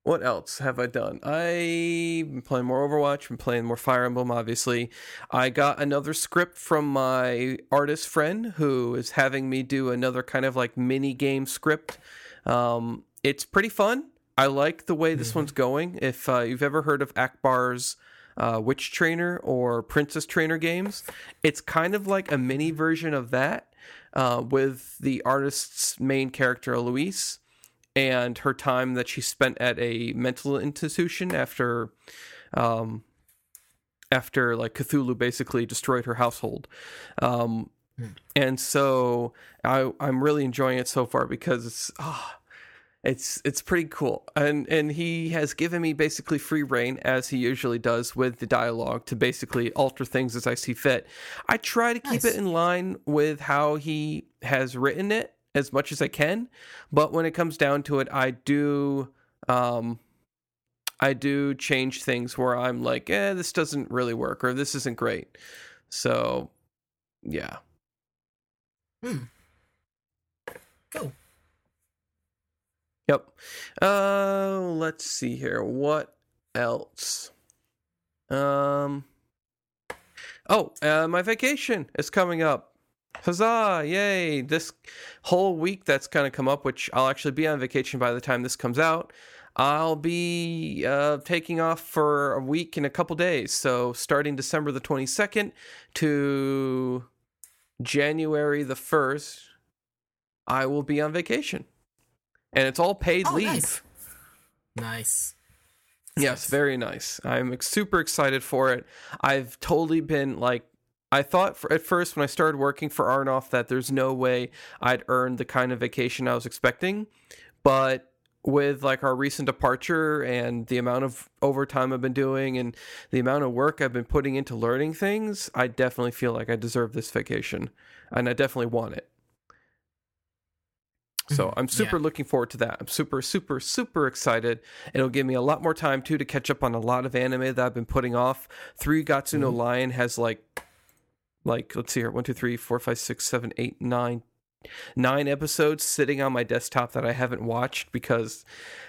what else have I done? I've been playing more Overwatch, been playing more Fire Emblem, obviously. I got another script from my artist friend who is having me do another kind of like mini game script. Um, it's pretty fun. I like the way this one's going. If uh, you've ever heard of Akabur's uh, Witch Trainer or Princess Trainer games, it's kind of like a mini version of that uh, with the artist's main character, Eloise, and her time that she spent at a mental institution after. Um, after like Cthulhu basically destroyed her household, um, and so I I'm really enjoying it so far because it's ah, it's it's pretty cool and and he has given me basically free reign as he usually does with the dialogue to basically alter things as I see fit. I try to keep Nice. it in line with how he has written it as much as I can, but when it comes down to it, I do um I do change things where I'm like, eh, this doesn't really work or this isn't great. So, yeah. Hmm. Cool. Yep. Uh, let's see here. What else? Um. Oh, uh, my vacation is coming up. Huzzah! Yay! This whole week that's kind of come up, which I'll actually be on vacation by the time this comes out. I'll be uh, taking off for a week in a couple days. So starting December the 22nd to January the 1st, I will be on vacation. And it's all paid Oh, leave. nice. Nice. Yes, very nice. I'm super excited for it. I've totally been like, I thought for, at first when I started working for Arnoff that there's no way I'd earn the kind of vacation I was expecting, but with like our recent departure and the amount of overtime I've been doing and the amount of work I've been putting into learning things, I definitely feel like I deserve this vacation, and I definitely want it. So. I'm super Yeah. looking forward to that. I'm super, super, super excited. It'll give me a lot more time too to catch up on a lot of anime that I've been putting off. Three Gatsu no mm-hmm. Lion has like, like let's see here, one, two, three, four, five, six, seven, eight, nine, nine episodes sitting on my desktop that I haven't watched because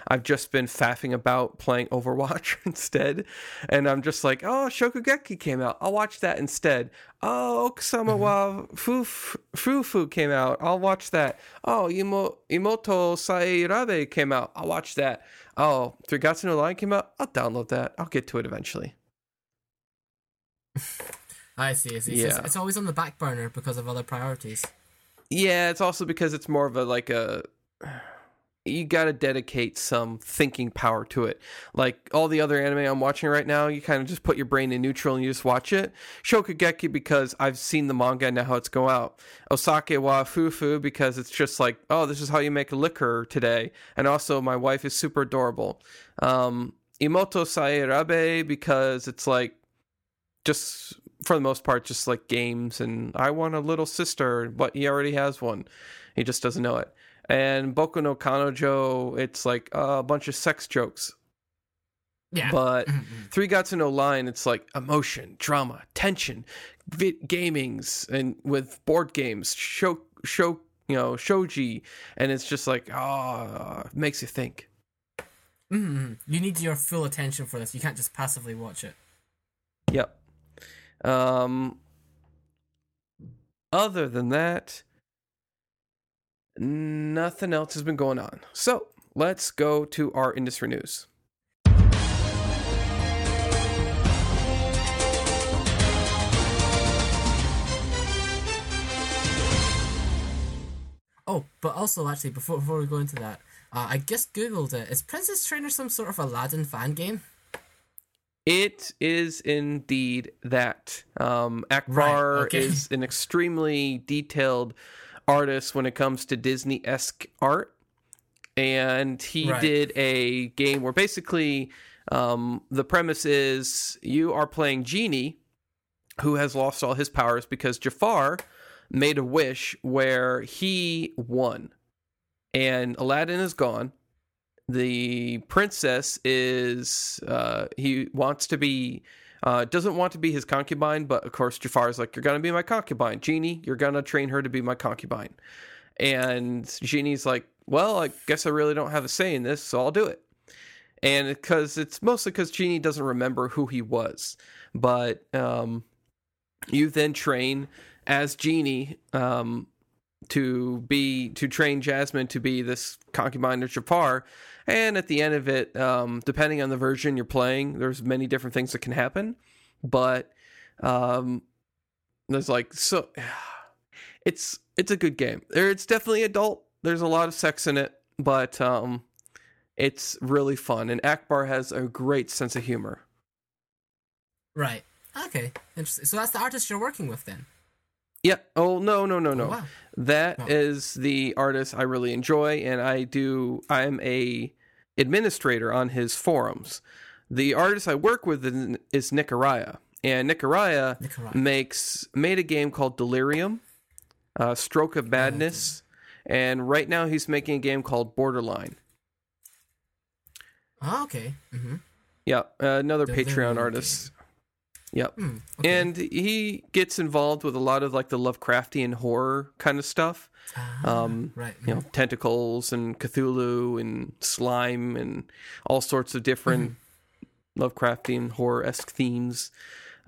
I've just been faffing about playing *laughs* Overwatch *laughs* instead. And I'm just like, oh, Shokugeki came out. I'll watch that instead. Oh, Okusama mm-hmm. wa Fuf- Fufu came out. I'll watch that. Oh, Imo- Imoto Sairabe came out. I'll watch that. Oh, Three Gatsu no Lion came out. I'll download that. I'll get to it eventually. *laughs* I see. I see. So it's, Yeah. it's always on the back burner because of other priorities. Yeah, it's also because it's more of a like a you got to dedicate some thinking power to it. Like all the other anime I'm watching right now, you kind of just put your brain in neutral and you just watch it. Shokugeki because I've seen the manga and know how it's go out. Osake wa fufu because it's just like, oh, this is how you make liquor today. And also my wife is super adorable. Um Imoto Sairabe because it's like just for the most part, just like games. And I want a little sister, but he already has one. He just doesn't know it. And Boku no Kanojo, it's like a bunch of sex jokes. Yeah. But Three Gatsu no Lion, it's like emotion, drama, tension, vi- gamings, and with board games, show, show, you know, shogi, and it's just like, ah, it makes you think. Mhm. You need your full attention for this. You can't just passively watch it. Yep. Um. Other than that, nothing else has been going on. So let's go to our industry news. Oh, but also actually, before before we go into that, uh, I just googled it. Is Princess Trainer some sort of Aladdin fan game? It is indeed that. Um, Akabur Right, okay. is an extremely detailed artist when it comes to Disney esque art. And he Right. did a game where basically um, the premise is you are playing Genie, who has lost all his powers because Jafar made a wish where he won. And Aladdin is gone the princess is uh he wants to be uh doesn't want to be his concubine but of course jafar's like you're gonna be my concubine genie you're gonna train her to be my concubine. And genie's like well i guess i really don't have a say in this so i'll do it. And because it's mostly because genie doesn't remember who he was. But um you then train as genie um to be to train Jasmine to be this concubine of Jafar, and at the end of it, um, depending on the version you're playing, there's many different things that can happen, but um, there's like so *sighs* it's it's a good game. It's definitely adult. There's a lot of sex in it, but um, it's really fun, and Akabur has a great sense of humor. Right. Okay. Interesting. So that's the artist you're working with then. Yeah. Oh no no no no. wow. That is Oh. the artist I really enjoy, and I do. I'm a administrator on his forums. The artist I work with is- is Nicaraya, and Nicaraya Nicaraya. makes made a game called Delirium, uh, Stroke of Madness, and right now he's making a game called Borderline. Oh, okay. Mm-hmm. Yeah, uh, another Patreon artist. Yep. Hmm. Okay. And he gets involved with a lot of like the Lovecraftian horror kind of stuff. Ah, um, right. you know, tentacles and Cthulhu and slime and all sorts of different Lovecraftian horror esque themes.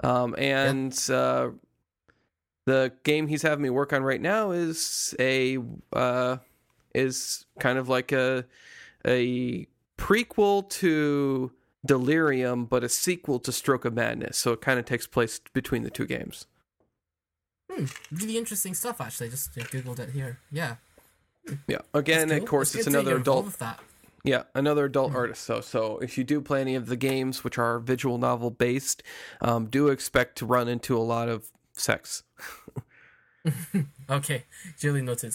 Um, and uh, the game he's having me work on right now is a uh, is kind of like a a prequel to Delirium, but a sequel to Stroke of Madness. So it kind of takes place between the two games. Hmm. Really interesting stuff. Actually, just googled it here. Yeah. Yeah. Again, That's of course, It's it's another adult that. Yeah, another adult Hmm. artist. So, so if you do play any of the games which are visual novel based, um, do expect to run into a lot of sex. *laughs* Okay. Duly noted.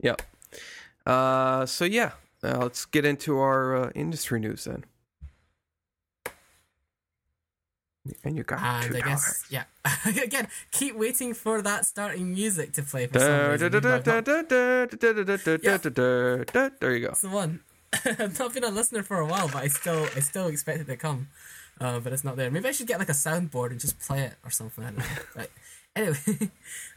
Yep. Uh, so yeah, uh, let's get into our uh, industry news then. And you got And two I guess, yeah. *laughs* Again, keep waiting for that starting music to play for Da- da- da- There you go. That's the one. I've not been a listener for a while, but I still, I still expect it to come. Uh, but it's not there. Maybe I should get like a soundboard and just play it or something. I don't know. right. Anyway,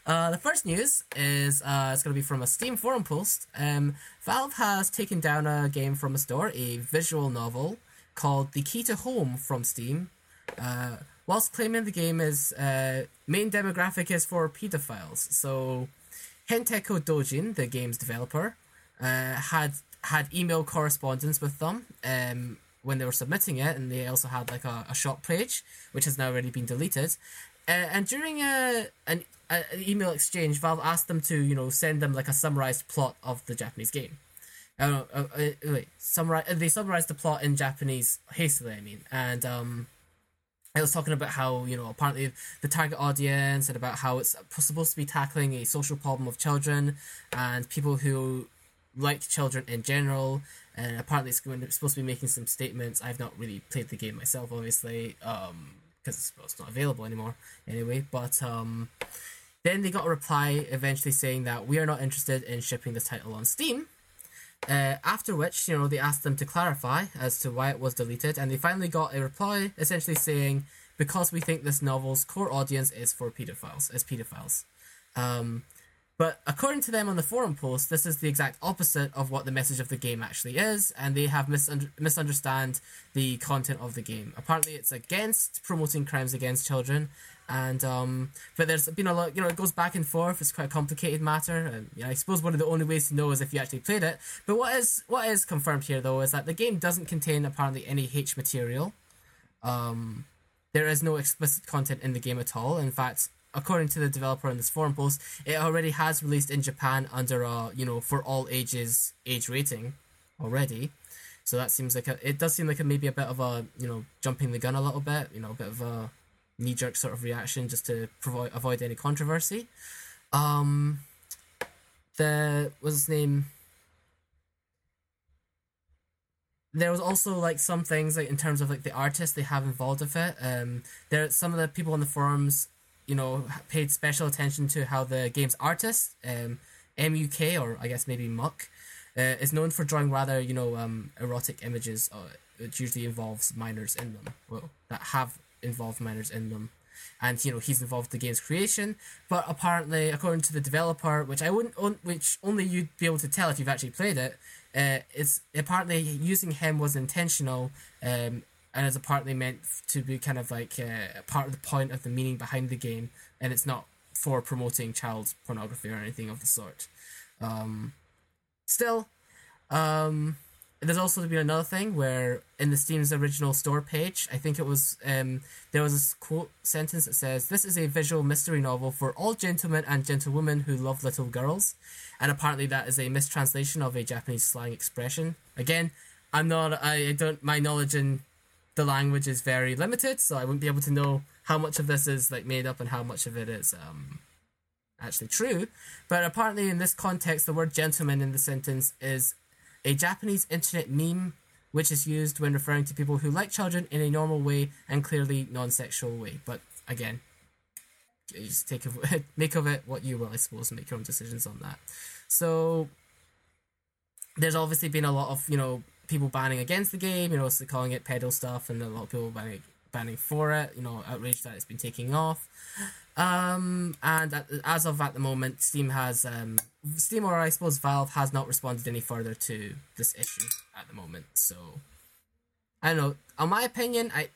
uh, the first news is uh, it's going to be from a Steam forum post. Um, Valve has taken down a game from a store, a visual novel called The Key to Home from Steam. Uh, whilst claiming the game is uh, main demographic is for pedophiles. So, Henteko Dojin, the game's developer, uh, had had email correspondence with them um, when they were submitting it, and they also had like a, a shop page, which has now already been deleted. Uh, and during a an, an email exchange, Valve asked them to you know send them like a summarized plot of the Japanese game. Uh, uh, uh, wait, summarize. They summarized the plot in Japanese hastily. I mean, and um, it was talking about how you know apparently the target audience and about how it's supposed to be tackling a social problem of children and people who like children in general. And apparently, it's, going, it's supposed to be making some statements. I've not really played the game myself, obviously, um, because it's not available anymore anyway. But um, then they got a reply eventually saying that we are not interested in shipping this title on Steam. Uh, after which, you know, they asked them to clarify as to why it was deleted, and they finally got a reply essentially saying because we think this novel's core audience is for pedophiles, as pedophiles. Um, but according to them on the forum post, this is the exact opposite of what the message of the game actually is, and they have misunder- misunderstand the content of the game. Apparently, it's against promoting crimes against children, and um, but there's been a lot. You know, it goes back and forth. It's quite a complicated matter, and you know, I suppose one of the only ways to know is if you actually played it. But what is what is confirmed here though is that the game doesn't contain apparently any H material. Um, there is no explicit content in the game at all. In fact, according to the developer in this forum post, it already has released in Japan under a you know for all ages age rating already. So that seems like a, it does seem like a, maybe a bit of a you know jumping the gun a little bit, you know, a bit of a knee jerk sort of reaction just to provide avoid any controversy. Um, the what's his name? there was also like some things like in terms of like the artists they have involved with it. Um, there some of the people on the forums, you know, paid special attention to how the game's artist, um, MUK or I guess maybe Muck, uh, is known for drawing rather you know um, erotic images. Uh, it usually involves minors in them. Well, that have involved minors in them. And you know he's involved in the game's creation, but apparently, according to the developer, which I wouldn't, which only you'd be able to tell if you've actually played it, uh, it's apparently using him was intentional um, and is apparently meant to be kind of like uh, part of the point of the meaning behind the game, and it's not for promoting child pornography or anything of the sort. Um, still, um, there's also been another thing where in the Steam's original store page, I think it was um, there was this quote sentence that says, "This is a visual mystery novel for all gentlemen and gentlewomen who love little girls," and apparently that is a mistranslation of a Japanese slang expression. Again, I'm not, I don't, my knowledge in the language is very limited, so I wouldn't be able to know how much of this is like made up and how much of it is um, actually true. But apparently, in this context, the word "gentleman" in the sentence is a Japanese internet meme which is used when referring to people who like children in a normal way and clearly non-sexual way. But again, you just take of, *laughs* make of it what you will, I suppose, and make your own decisions on that. So there's obviously been a lot of you know people banning against the game, you know, so calling it pedal stuff, and a lot of people banning banning for it. You know, outraged that it's been taking off. Um, and at, as of at the moment, Steam has um, Steam or I suppose Valve has not responded any further to this issue at the moment. So I don't know. On my opinion, I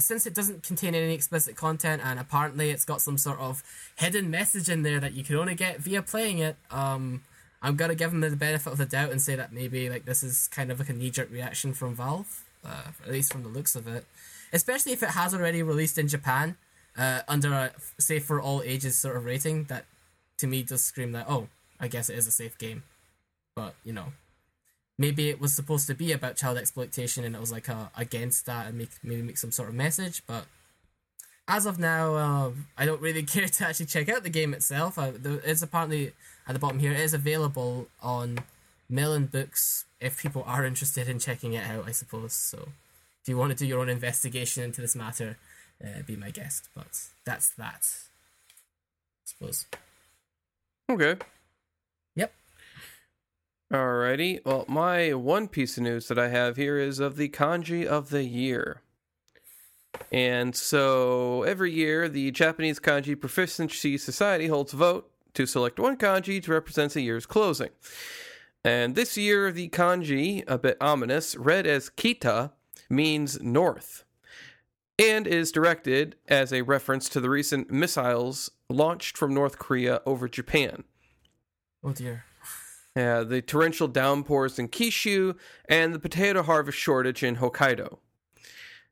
since it doesn't contain any explicit content and apparently it's got some sort of hidden message in there that you can only get via playing it. Um, I'm gonna give them the benefit of the doubt and say that maybe like this is kind of like a knee jerk reaction from Valve, uh, at least from the looks of it. Especially if it has already released in Japan uh, under a safe for all ages sort of rating. That to me does scream that oh, I guess it is a safe game. But you know, maybe it was supposed to be about child exploitation and it was like a, against that and make maybe make some sort of message. But as of now, uh, I don't really *laughs* care to actually check out the game itself. Uh, it's apparently at the bottom here. It is available on Melon Books if people are interested in checking it out. I suppose so. If you want to do your own investigation into this matter, uh, be my guest. But that's that. I suppose. Okay. Yep. Alrighty. Well, my one piece of news that I have here is of the kanji of the year. And so every year, the Japanese Kanji Proficiency Society holds a vote to select one kanji to represent the year's closing. And this year, the kanji, a bit ominous, read as kita, means north, and is directed as a reference to the recent missiles launched from North Korea over Japan. Oh dear. Yeah, the torrential downpours in Kyushu and the potato harvest shortage in Hokkaido.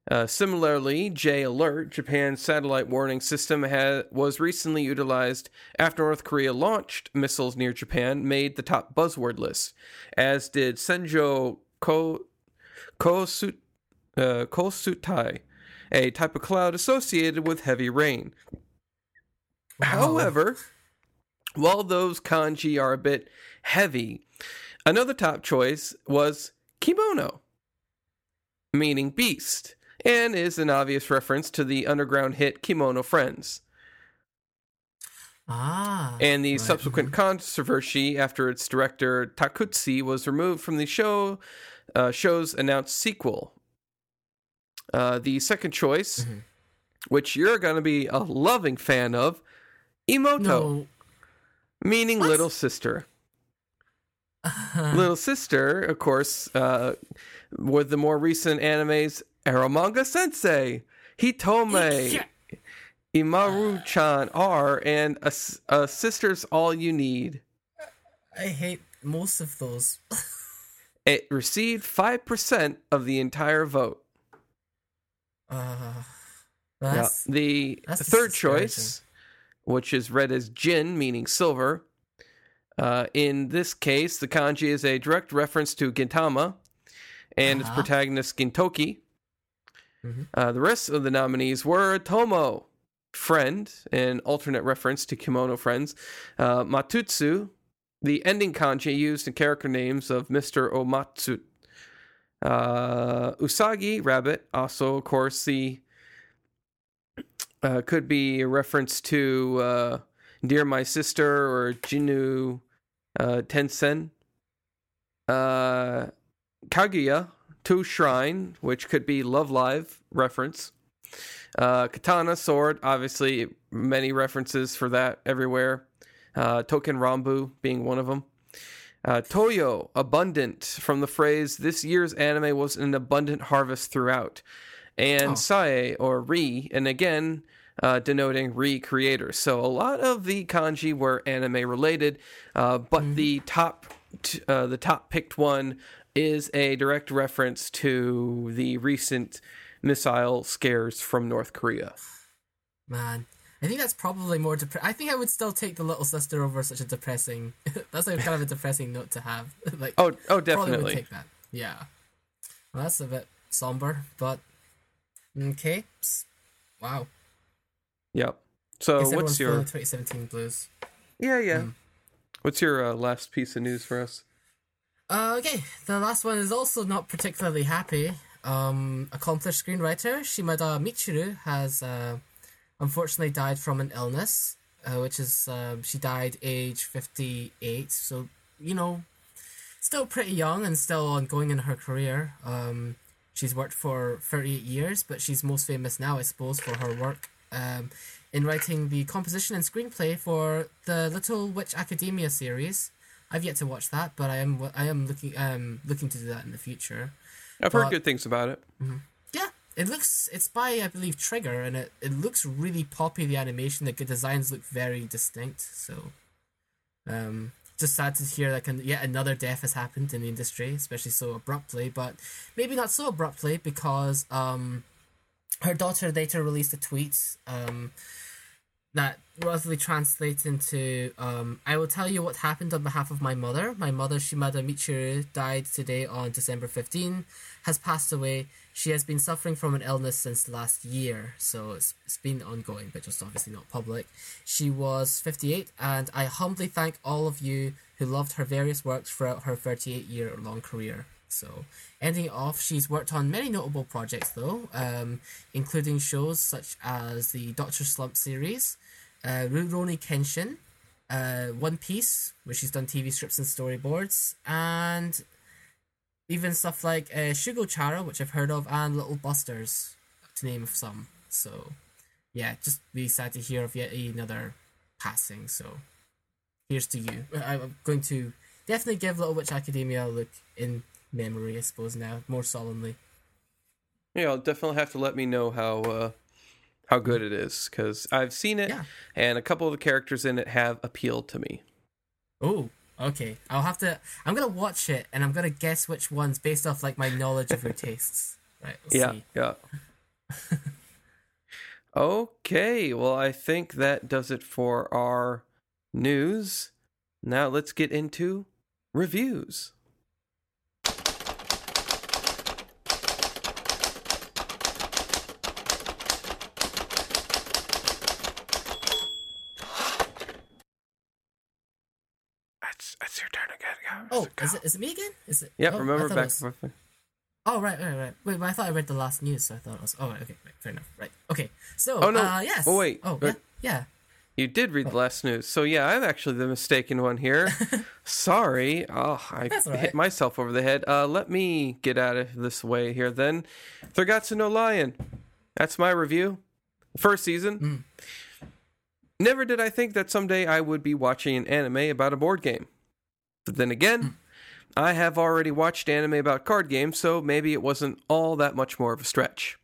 Uh, similarly, J Alert, Japan's satellite warning system, ha- was recently utilized after North Korea launched missiles near Japan, made the top buzzword list, as did Senjo Ko Kosut, uh, Kosutai, a type of cloud associated with heavy rain. Wow. However, while those kanji are a bit heavy, another top choice was kemono, meaning beast. And is an obvious reference to the underground hit Kemono Friends. Ah. And the right. subsequent controversy after its director Tatsuki was removed from the show uh, show's announced sequel. Uh, the second choice, Mhm. which you're going to be a loving fan of, Emoto, No. meaning What? little sister. Little sister, of course, uh, with the more recent animes, Eromanga Sensei, Himouto, Yeah. Umaru-chan are, and a, a sister's all you need. I hate most of those. *laughs* It received 5% of the entire vote. Uh, Now, the third choice, which is read as Jin, meaning silver, uh, in this case, the kanji is a direct reference to Gintama and its Uh-huh. protagonist Gintoki. Mhm. Uh, the rest of the nominees were Tomo, friend, an alternate reference to Kemono Friends, uh, Matutsu, the ending kanji used in character names of Mr. Omatsu, uh, Usagi, rabbit, also, of course, the uh, could be a reference to uh, Dear My Sister or Jinu uh, Tensen. Uh, Kaguya, To Shrine, which could be Love Live reference. Uh, Katana, Sword, obviously many references for that everywhere. Uh, Touken Ranbu being one of them. Uh, Toyo, abundant, from the phrase, this year's anime was an abundant harvest throughout. And Oh. Sae, or Re, and again, uh, denoting Re creator. So a lot of the kanji were anime related, uh, but the top, t- uh, the top picked one is a direct reference to the recent missile scares from North Korea. Man, I think that's probably more depre- I think I would still take the little sister over such a depressing. *laughs* that's like kind of a depressing note to have. *laughs* like, Oh, oh, definitely. take that. Yeah, well, that's a bit somber, but okay. Wow. Yep. So what's your? 2017 blues? Yeah, yeah. Mm. What's your uh, last piece of news for us? Uh, okay, the last one is also not particularly happy. Um, accomplished screenwriter Shimada Michiru has uh, unfortunately died from an illness, uh, which is um she died age fifty eight. So you know, still pretty young and still ongoing in her career. Um, she's worked for thirty eight years, but she's most famous now, I suppose, for her work um, in writing the composition and screenplay for the Little Witch Academia series. I've yet to watch that, but I am I am looking um looking to do that in the future. I've heard good things about it. Yeah, it looks it's by I believe Trigger, and it, it looks really poppy. The animation, the good designs look very distinct. So, um, just sad to hear that can, yet another death has happened in the industry, especially so abruptly. But maybe not so abruptly because um, her daughter later released a tweet um that roughly translates into um, I will tell you what happened on behalf of my mother. My mother, Shimada Michiru, died today on December 15, has passed away. She has been suffering from an illness since last year, so it's, it's been ongoing, but just obviously not public. She was 58, and I humbly thank all of you who loved her various works throughout her 38 year long career. So, ending off, she's worked on many notable projects though, um, including shows such as the Doctor Slump series, uh, Rurouni Kenshin, uh, One Piece, where she's done TV scripts and storyboards, and even stuff like uh, Shugo Chara, which I've heard of, and Little Busters, to name some. So, yeah, just really sad to hear of yet another passing. So, here's to you. I- I'm going to definitely give Little Witch Academia a look in memory, I suppose, now, more solemnly. Yeah, you'll definitely have to let me know how uh, how good it is because I've seen it, Yeah. and a couple of the characters in it have appealed to me. Oh, okay. I'll have to. I'm gonna watch it, and I'm gonna guess which ones based off like my knowledge of your *laughs* tastes. Right. Yeah, see. yeah. *laughs* okay, well, I think that does it for our news. Now let's get into reviews. It's, it's your turn again. Oh, is it is it me again? Is it? Yeah, oh, remember back. was- Oh right, right, right. Wait, but I thought I read the last news, so I thought it was. Oh, right, okay, right, fair enough. Right, okay. So, Oh, no. uh, yes. Oh, wait. Oh, yeah, yeah. You did read the last news. So, yeah, I'm actually the mistaken one here. *laughs* Sorry. Oh, I all hit myself over the head. Uh, let me get out of this way here then. Three Gatsu no Lion. That's my review. First season. Mm. Never did I think that someday I would be watching an anime about a board game. But then again, Mm. I have already watched anime about card games, so maybe it wasn't all that much more of a stretch.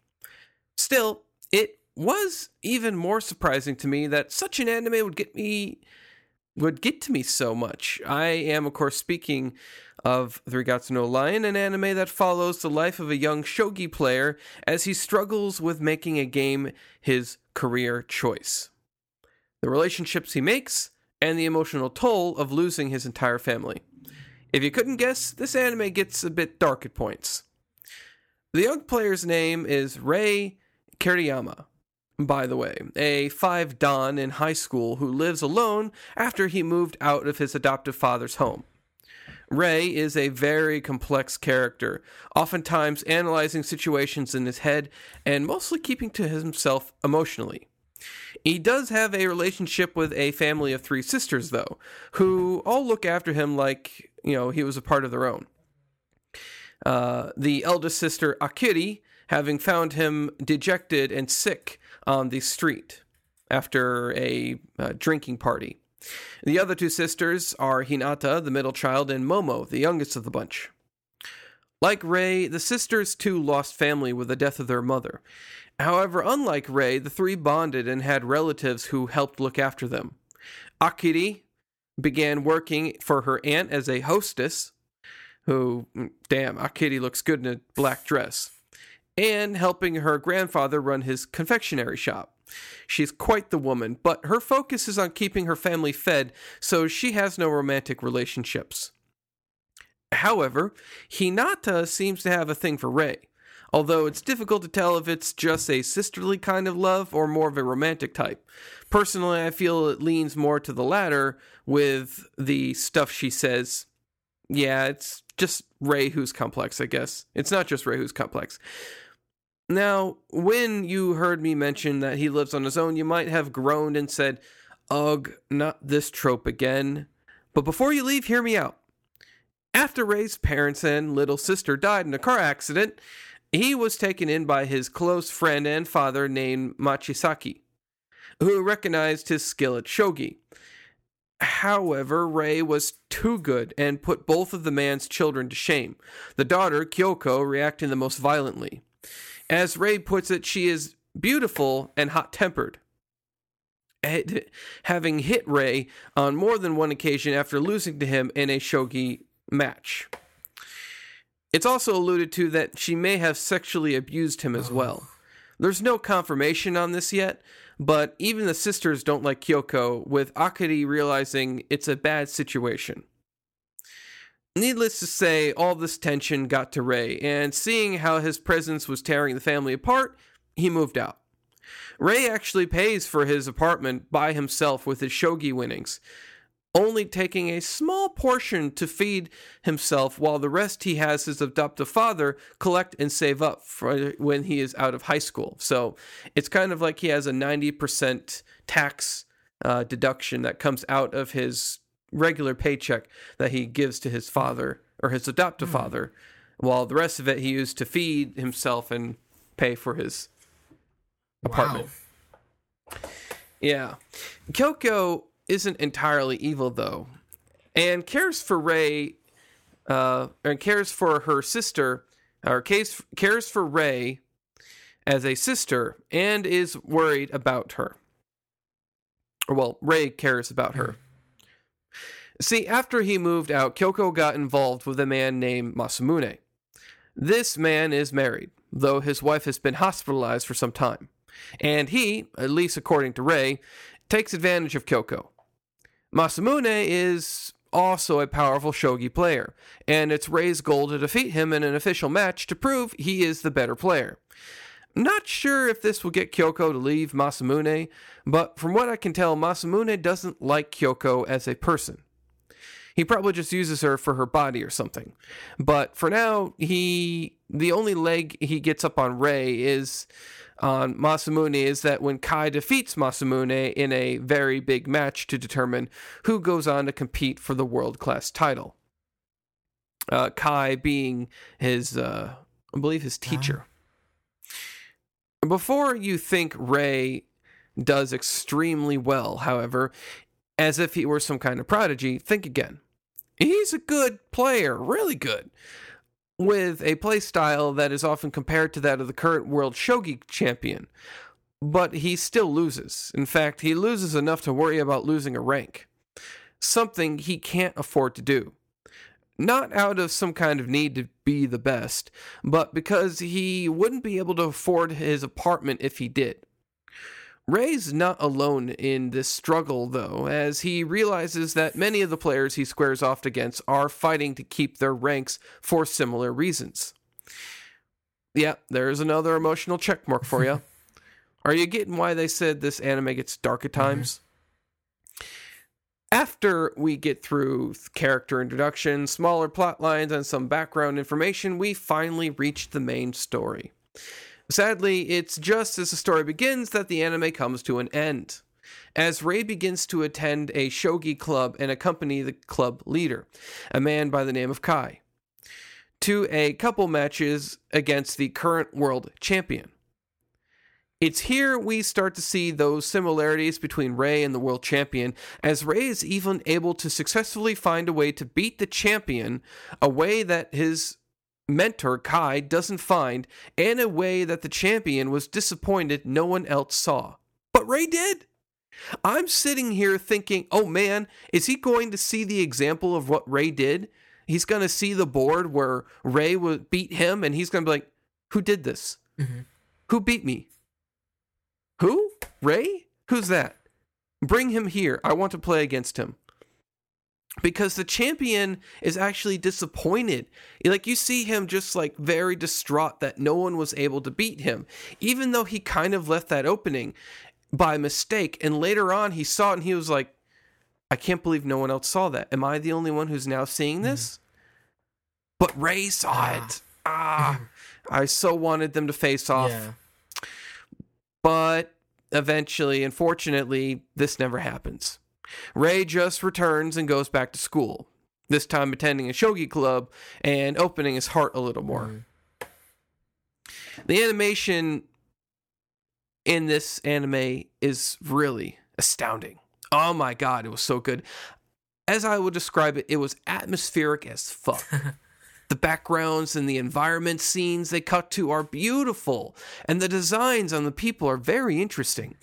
Still, it was even more surprising to me that such an anime would get me would get to me so much. I am of course speaking of Three Gatsu no Lion, an anime that follows the life of a young shogi player as he struggles with making a game his career choice. The relationships he makes and the emotional toll of losing his entire family. If you couldn't guess, this anime gets a bit dark at points. The young player's name is Rei Kiriyama, by the way, a five Dan in high school who lives alone after he moved out of his adoptive father's home. Rei is a very complex character, oftentimes analyzing situations in his head and mostly keeping to himself emotionally. He does have a relationship with a family of three sisters, though, who all look after him like, you know, he was a part of their own. Uh, the eldest sister, Akari, having found him dejected and sick on the street after a uh, drinking party. The other two sisters are Hinata, the middle child, and Momo, the youngest of the bunch. Like Rei, the sisters too lost family with the death of their mother. However, unlike Rei, the three bonded and had relatives who helped look after them. Akari began working for her aunt as a hostess, who, mm, damn, Akari looks good in a black dress, and helping her grandfather run his confectionery shop. She's quite the woman, but her focus is on keeping her family fed, so she has no romantic relationships. However, Hinata seems to have a thing for Rei, although it's difficult to tell if it's just a sisterly kind of love or more of a romantic type. Personally, I feel it leans more to the latter with the stuff she says. Yeah, it's just Rei who's complex, I guess. It's not just Rei who's complex. Now, when you heard me mention that he lives on his own, you might have groaned and said, Ugh, not this trope again. But before you leave, hear me out. After Rei's parents and little sister died in a car accident, he was taken in by his close friend and father named Machisaki, who recognized his skill at shogi. However, Rei was too good and put both of the man's children to shame, the daughter, Kyoko, reacting the most violently. As Rei puts it, she is beautiful and hot tempered. Having hit Rei on more than one occasion after losing to him in a shogi match. It's also alluded to that she may have sexually abused him as oh. well. There's no confirmation on this yet, but even the sisters don't like Kyoko, with Akari realizing it's a bad situation. Needless to say, all this tension got to Rei, and seeing how his presence was tearing the family apart, he moved out. Rei actually pays for his apartment by himself with his shogi winnings, only taking a small portion to feed himself while the rest he has his adoptive father collect and save up for when he is out of high school. So it's kind of like he has a 90% tax uh, deduction that comes out of his regular paycheck that he gives to his father or his adoptive father, while the rest of it he used to feed himself and pay for his apartment. Wow. Yeah. Kyoko isn't entirely evil though, and cares for Rei, uh, and cares for her sister, or cares cares for Rei as a sister, and is worried about her. Well, Rei cares about her. See, after he moved out, Kyoko got involved with a man named Masamune. This man is married, though his wife has been hospitalized for some time. And he, at least according to Rei, takes advantage of Kyoko. Masamune is also a powerful shogi player, and it's Rei's goal to defeat him in an official match to prove he is the better player. Not sure if this will get Kyoko to leave Masamune, but from what I can tell, Masamune doesn't like Kyoko as a person. He probably just uses her for her body or something. But for now, he the only leg he gets up on Rei is on Masamune is that when Kai defeats Masamune in a very big match to determine who goes on to compete for the world class title. Uh, Kai being his, uh, I believe, his teacher. Before you think Rei does extremely well, however, as if he were some kind of prodigy, think again. He's a good player, really good, with a playstyle that is often compared to that of the current world shogi champion. But he still loses. In fact, he loses enough to worry about losing a rank, something he can't afford to do. Not out of some kind of need to be the best, but because he wouldn't be able to afford his apartment if he did. Rei's not alone in this struggle, though, as he realizes that many of the players he squares off against are fighting to keep their ranks for similar reasons. Yeah, there's another emotional checkmark for you. *laughs* are you getting why they said this anime gets dark at times? Mm-hmm. After we get through character introduction, smaller plot lines, and some background information, we finally reach the main story. Sadly, it's just as the story begins that the anime comes to an end. As Rei begins to attend a shogi club and accompany the club leader, a man by the name of Kai, to a couple matches against the current world champion. It's here we start to see those similarities between Rei and the world champion, as Rei is even able to successfully find a way to beat the champion, a way that his mentor Kai doesn't find, and a way that the champion was disappointed no one else saw. But Rei did. I'm sitting here thinking, oh man, is he going to see the example of what Rei did? He's going to see the board where Rei would beat him, and he's going to be like, who did this? Mm-hmm. Who beat me? Who? Rei? Who's that? Bring him here. I want to play against him because the champion is actually disappointed. Like you see him just like very distraught that no one was able to beat him, even though he kind of left that opening by mistake. And later on, he saw it and he was like, I can't believe no one else saw that. Am I the only one who's now seeing mm-hmm. this? Mm. But Rei saw ah. it. Ah, I so wanted them to face off. Yeah. But eventually, unfortunately, this never happens. Rei just returns and goes back to school, this time attending a shogi club and opening his heart a little more. Mm. The animation in this anime is really astounding. Oh my god, it was so good. As I would describe it, it was atmospheric as fuck. *laughs* the backgrounds and the environment scenes they cut to are beautiful, and the designs on the people are very interesting.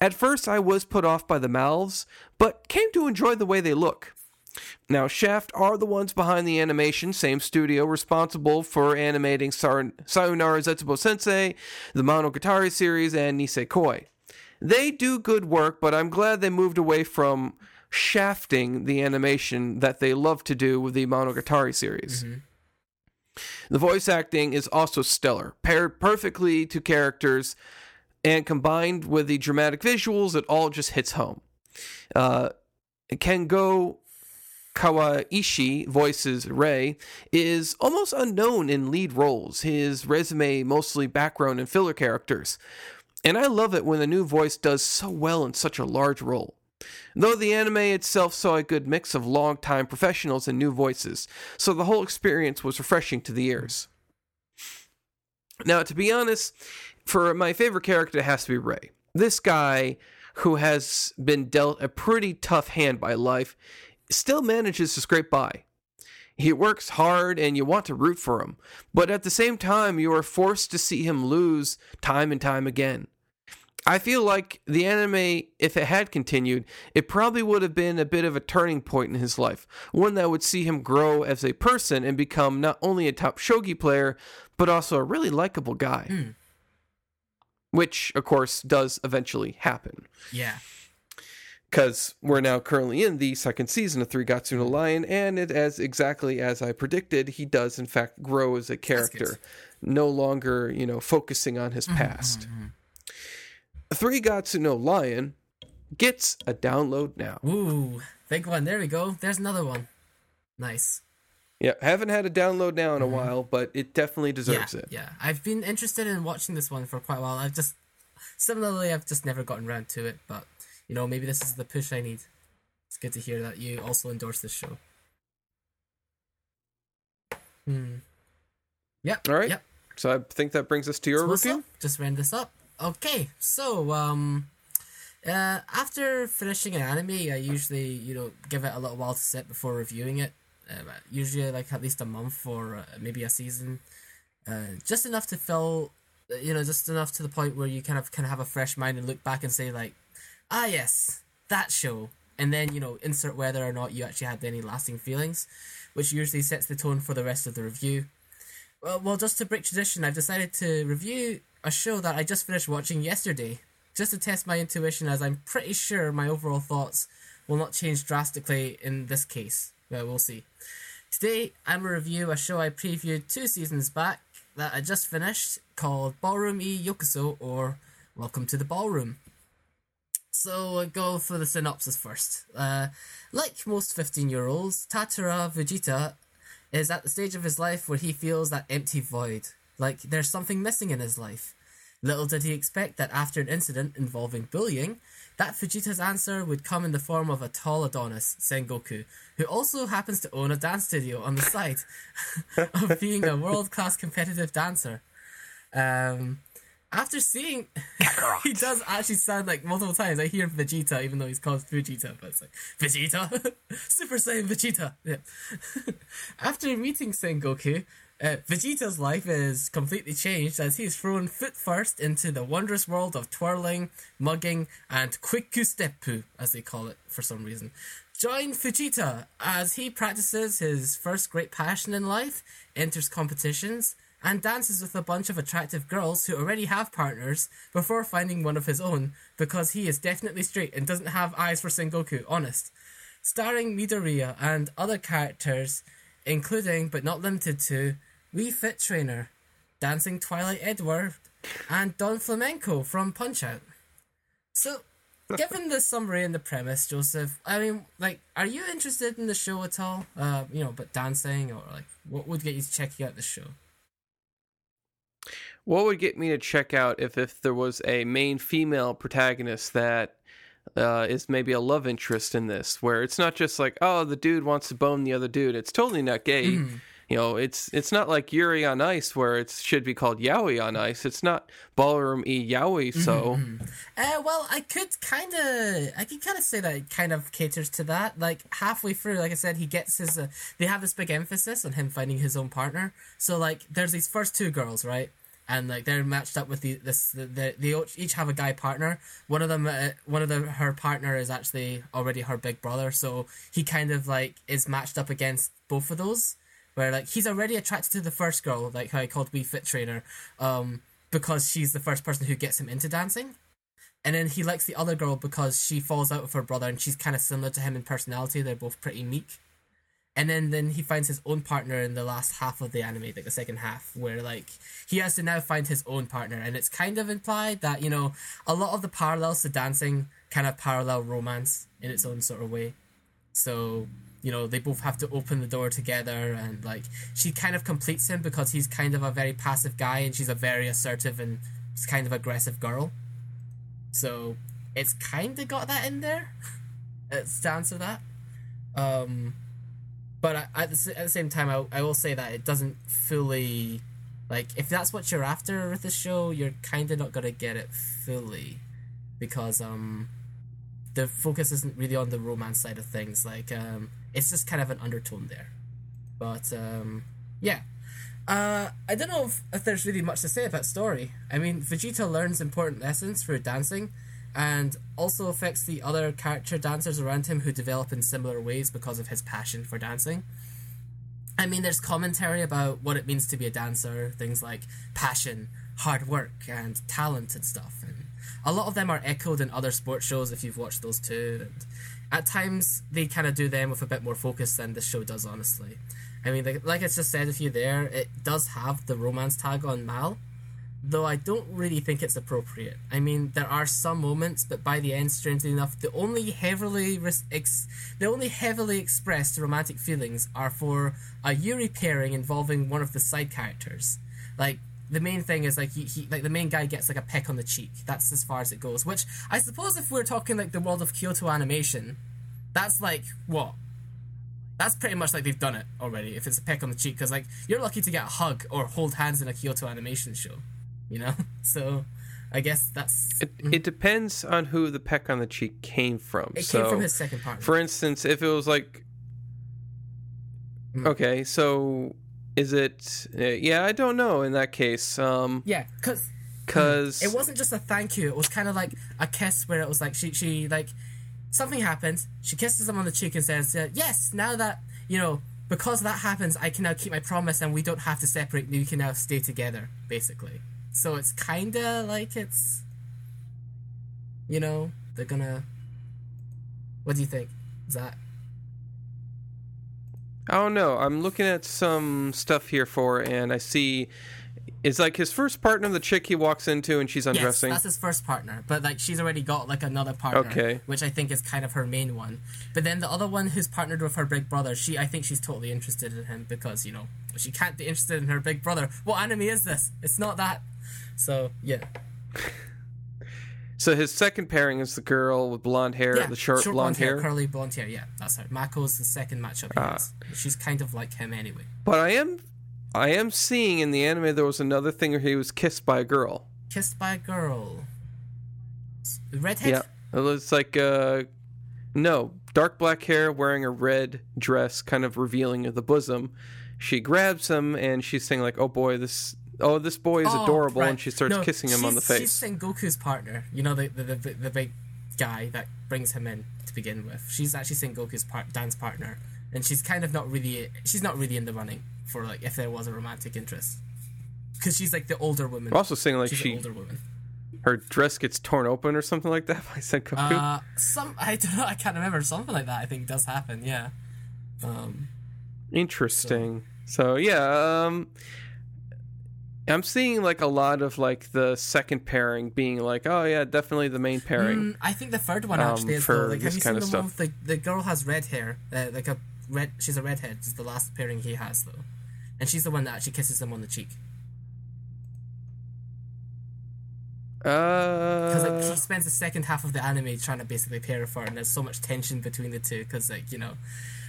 At first, I was put off by the mouths, but came to enjoy the way they look. Now, Shaft are the ones behind the animation, same studio responsible for animating Sayonara Zetsubou Sensei, the Monogatari series, and Nisekoi. They do good work, but I'm glad they moved away from shafting the animation that they love to do with the Monogatari series. Mm-hmm. The voice acting is also stellar, paired perfectly to characters and combined with the dramatic visuals, it all just hits home. Uh, Kengo Kawanishi voices Rei is almost unknown in lead roles. His resume mostly background and filler characters. And I love it when a new voice does so well in such a large role. Though the anime itself saw a good mix of long-time professionals and new voices, so the whole experience was refreshing to the ears. Now, to be honest, for my favorite character, it has to be Rei. This guy who has been dealt a pretty tough hand by life still manages to scrape by. He works hard and you want to root for him, but at the same time, you are forced to see him lose time and time again. I feel like the anime, if it had continued, it probably would have been a bit of a turning point in his life, one that would see him grow as a person and become not only a top shogi player, but also a really likable guy. Mm which of course does eventually happen. Yeah. Because we're now currently in the second season of Three Gatsu no Lion, and it as exactly as I predicted, he does in fact grow as a character, no longer you know focusing on his mm-hmm, past. Mm-hmm. Three Gatsu no Lion gets a download now. Ooh, big one! There we go. There's another one. Nice. Yeah, haven't had a download now in a while, but it definitely deserves yeah, it. Yeah, I've been interested in watching this one for quite a while. I've just similarly, I've just never gotten around to it, but you know, maybe this is the push I need. It's good to hear that you also endorse this show. Hmm. Yep. All right. Yep. So I think that brings us to your So review. Just round this up. Okay, so um, uh, after finishing an anime, I usually you know give it a little while to sit before reviewing it. Uh, usually like at least a month or uh, maybe a season, uh, just enough to fill, uh, you know, just enough to the point where you kind of can have a fresh mind and look back and say like, ah yes, that show, and then you know insert whether or not you actually had any lasting feelings, which usually sets the tone for the rest of the review. Well, well, just to break tradition, I've decided to review a show that I just finished watching yesterday, just to test my intuition, as I'm pretty sure my overall thoughts will not change drastically in this case. Well, we'll see. Today, I'm going to review a show I previewed two seasons back that I just finished called Ballroom E Youkoso, or Welcome to the Ballroom. So, I'll go for the synopsis first. Uh, like most 15 year olds, Tatara Vegeta is at the stage of his life where he feels that empty void, like there's something missing in his life. Little did he expect that after an incident involving bullying, that Vegeta's answer would come in the form of a tall Adonis, Sengoku, who also happens to own a dance studio on the side *laughs* of being a world class competitive dancer. Um, after seeing, *laughs* he does actually sound like multiple times. I hear Vegeta, even though he's called Fujita, but it's like Vegeta, *laughs* Super Saiyan Vegeta. Yeah. after meeting Sengoku, uh, Vegeta's life is completely changed as he is thrown foot first into the wondrous world of twirling, mugging, and quiku steppu, as they call it for some reason. Join Vegeta as he practices his first great passion in life, enters competitions, and dances with a bunch of attractive girls who already have partners before finding one of his own because he is definitely straight and doesn't have eyes for Sengoku, honest. Starring Midoriya and other characters, including but not limited to Wii Fit Trainer, Dancing Twilight Edward, and Don Flamenco from Punch Out. So, given the summary and the premise, Joseph, I mean, like, are you interested in the show at all? Uh, you know, but dancing or like, what would get you to checking out the show? What would get me to check out if if there was a main female protagonist that uh, is maybe a love interest in this, where it's not just like oh the dude wants to bone the other dude. It's totally not gay. You know, it's it's not like Yuri on Ice where it should be called Yaoi on Ice. It's not Ballroom E Yaoi. So Uh, well, I could kind of, I could kind of say that it kind of caters to that. Like halfway through, like I said, he gets his. Uh, they have this big emphasis on him finding his own partner. So like, there's these first two girls, right? And like they're matched up with the this the, the, they each have a guy partner. One of them, uh, one of the her partner is actually already her big brother. So he kind of like is matched up against both of those. Where like he's already attracted to the first girl, like how I called Wii Fit Trainer, um, because she's the first person who gets him into dancing. And then he likes the other girl because she falls out with her brother and she's kind of similar to him in personality. They're both pretty meek. And then then he finds his own partner in the last half of the anime like the second half where like he has to now find his own partner. And it's kind of implied that you know a lot of the parallels to dancing kind of parallel romance in its own sort of way. So you know they both have to open the door together and like she kind of completes him because he's kind of a very passive guy and she's a very assertive and kind of aggressive girl so it's kind of got that in there. It stands for that. Um, but at, the, at the same time, I, I will say that it doesn't fully like if that's what you're after with the show, you're kind of not gonna get it fully because um the focus isn't really on the romance side of things. Like um, it's just kind of an undertone there. But um, yeah. Uh, I don't know if, if there's really much to say about story. I mean, Vegeta learns important lessons through dancing, and also affects the other character dancers around him who develop in similar ways because of his passion for dancing. I mean, there's commentary about what it means to be a dancer, things like passion, hard work, and talent and stuff. And a lot of them are echoed in other sports shows if you've watched those too. And at times, they kind of do them with a bit more focus than this show does, honestly. I mean, like, like I just said a few there, it does have the romance tag on Mal, though I don't really think it's appropriate. I mean, there are some moments, but by the end, strangely enough, the only heavily res- ex- the only heavily expressed romantic feelings are for a Yuri pairing involving one of the side characters. Like the main thing is like he, he like the main guy gets like a peck on the cheek. That's as far as it goes. Which I suppose if we're talking like the world of Kyoto animation, that's like what that's pretty much like they've done it already if it's a peck on the cheek because like you're lucky to get a hug or hold hands in a kyoto animation show you know *laughs* so i guess that's It, it depends on who the peck on the cheek came from. it so, came from his second partner for instance, if it was like, Mm. okay, so is it? Uh, yeah, I don't know. In that case, um, yeah because because it wasn't just a thank you it was kind of like a kiss where it was like she she like something happens she kisses him on the cheek and says uh, yes now that you know because that happens i can now keep my promise and we don't have to separate we can now stay together basically so it's kind of like it's you know they're gonna what do you think zach Oh, I don't know. I'm looking at some stuff here for, and I see it's like his first partner, the chick he walks into, and she's undressing. Yes, that's his first partner, but like she's already got like another partner, Okay. which I think is kind of her main one. But then the other one who's partnered with her big brother, she I think she's totally interested in him because you know she can't be interested in her big brother. What anime is this? It's not that. So yeah, so his second pairing is the girl with blonde hair, yeah, the short, blonde, hair. curly blonde hair. Yeah, that's her. Mako's the second matchup. He has. She's kind of like him anyway. But I am, I am seeing in the anime there was another thing where he was kissed by a girl. Kissed by a girl. Redhead. Yeah, it was like uh, no dark black hair, wearing a red dress, kind of revealing the bosom. She grabs him and she's saying like, "Oh boy, this." Oh, this boy is Oh, adorable, right. and she starts No, kissing him on the face. She's. Sengoku's partner. You know the, the the the big guy that brings him in to begin with. She's actually Sengoku's part dance partner, and she's kind of not really she's not really in the running for like if there was a romantic interest because she's like the older woman. I'm also saying like she's she older woman. her dress gets torn open or something like that *laughs* by Sengoku. Uh, some I don't know. I can't remember. Something like that. I think does happen. Yeah. Um. Interesting. So, yeah, um I'm seeing like a lot of like the second pairing being like, oh yeah, definitely the main pairing. Mm, I think the third one Um, actually is for though. Like, have this you kind seen of the stuff. with the the girl has red hair, uh, like a red. She's a redhead. It's the last pairing he has though, and she's the one that actually kisses him on the cheek. Because like Uh, he spends the second half of the anime trying to basically pair for her, and there's so much tension between the two. Because like you know,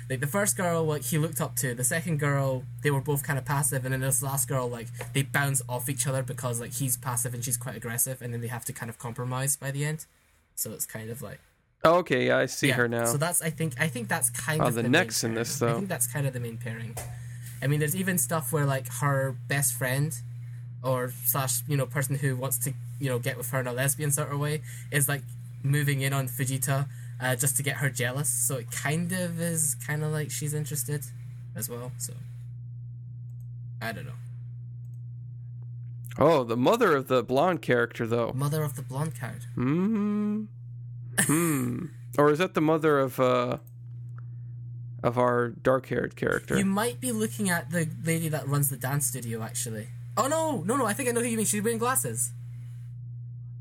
like the first girl, like he looked up to, the second girl, they were both kind of passive, and then this last girl, like they bounce off each other because like he's passive and she's quite aggressive, and then they have to kind of compromise by the end. So it's kind of like oh, okay, yeah, I see yeah. her now. So that's I think I think that's kind Oh, of the main necks in pairing. this, I think that's kind of the main pairing. I mean, there's even stuff where like her best friend, or slash you know person who wants to you know get with her in a lesbian sort of way is like moving in on Fujita uh, just to get her jealous. So it kind of is kind of like she's interested as well. So I don't know. oh, the mother of the blonde character though. Mother of the blonde character. Hmm. Hmm. or is that the mother of uh of our dark-haired character? You might be looking at the lady that runs the dance studio, actually. Oh no, no, no! I think I know who you mean. She's wearing glasses.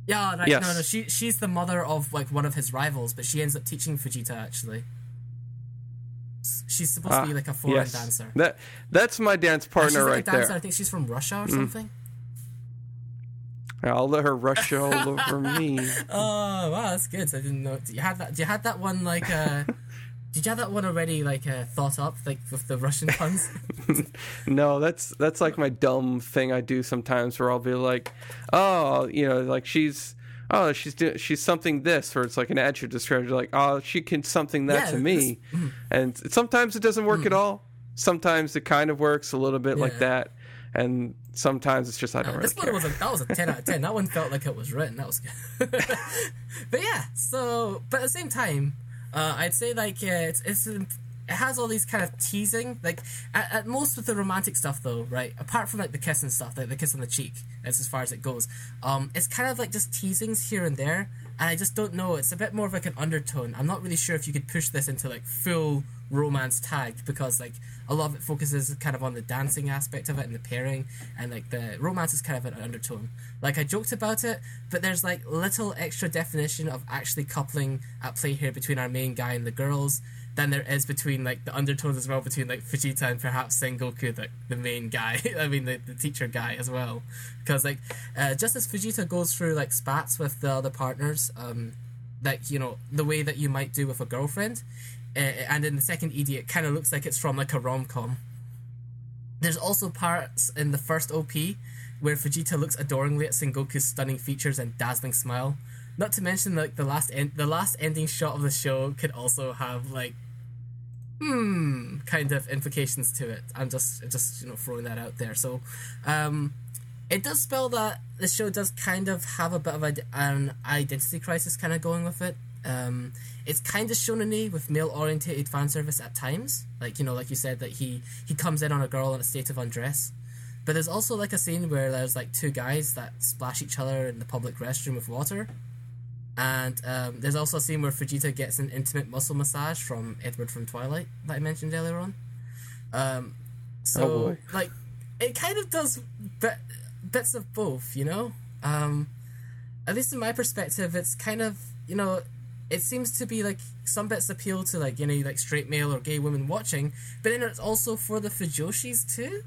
Yeah, right. Yes. No, no. She she's the mother of like one of his rivals, but she ends up teaching Fujita actually. She's supposed Ah, to be like a foreign yes. dancer. That that's my dance And partner like right a dancer. I there. Mm. think she's from Russia or something. I'll let her rush all *laughs* over me. Oh wow, that's good. I didn't know. Do you have that? Do you had that one like? uh *laughs* Did you have that one already like uh, thought up like with the Russian *laughs* puns? *laughs* No, that's that's like my dumb thing I do sometimes, where I'll be like, oh, you know, like she's. Oh, she's do- she's something this, or it's like an adjective descriptor, like oh, she can something that Yeah, to me, and sometimes it doesn't work at all. Sometimes it kind of works a little bit like that, and sometimes it's just I don't really this care. one was a, that was a ten out of ten. That one felt like it was written. That was good. *laughs* but yeah, so but at the same time, uh, I'd say like it's it's it has all these kind of teasing. Like at, at most with the romantic stuff though, right? Apart from like the kiss and stuff, like the kiss on the cheek, that's as far as it goes. Um, it's kind of like just teasings here and there. and I just don't know. It's a bit more of like an undertone. I'm not really sure if you could push this into like full romance tagged because like a lot of it focuses kind of on the dancing aspect of it and the pairing and like the romance is kind of an undertone. Like I joked about it, but there's like little extra definition of actually coupling at play here between our main guy and the girls than there is between like the undertones as well between like Vegeta and perhaps Sengoku, the, the main guy. *laughs* I mean the, the teacher guy as well, because like uh, just as Vegeta goes through like spats with the other partners, um, like you know the way that you might do with a girlfriend, uh, and in the second ED it kind of looks like it's from like a rom com. There's also parts in the first OP where Vegeta looks adoringly at Sengoku's stunning features and dazzling smile. Not to mention like the last end, the last ending shot of the show could also have like hmm kind of implications to it. I'm just just you know throwing that out there. So, um, it does spell that the show does kind of have a bit of a, an identity crisis kind of going with it. Um, it's kind of shonen with male orientated fan service at times. Like you know, like you said, that he he comes in on a girl in a state of undress. But there's also like a scene where there's like two guys that splash each other in the public restroom with water. And um, there's also a scene where Vegeta gets an intimate muscle massage from Edward from Twilight that I mentioned earlier on. Um, so, Oh, like, it kind of does bit, bits of both, you know? Um, at least in my perspective, it's kind of, you know, it seems to be like some bits appeal to, like, you know, like straight male or gay women watching, but then it's also for the Fujoshis too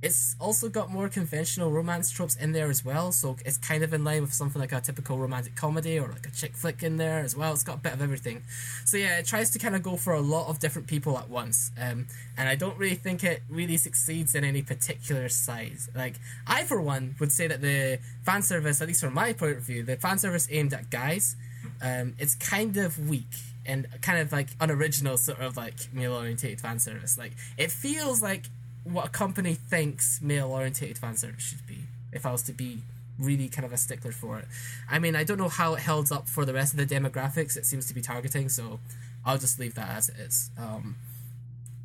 it's also got more conventional romance tropes in there as well, so it's kind of in line with something like a typical romantic comedy or like a chick flick in there as well. It's got a bit of everything. So yeah, it tries to kind of go for a lot of different people at once, um, and I don't really think it really succeeds in any particular size. Like I, for one, would say that the fan service, at least from my point of view, the fan service aimed at guys, um, it's kind of weak and kind of like unoriginal sort of like male orientated fan service. Like it feels like what a company thinks male orientated fan service should be. If I was to be really kind of a stickler for it, I mean, I don't know how it holds up for the rest of the demographics it seems to be targeting, so I'll just leave that as it is. Um,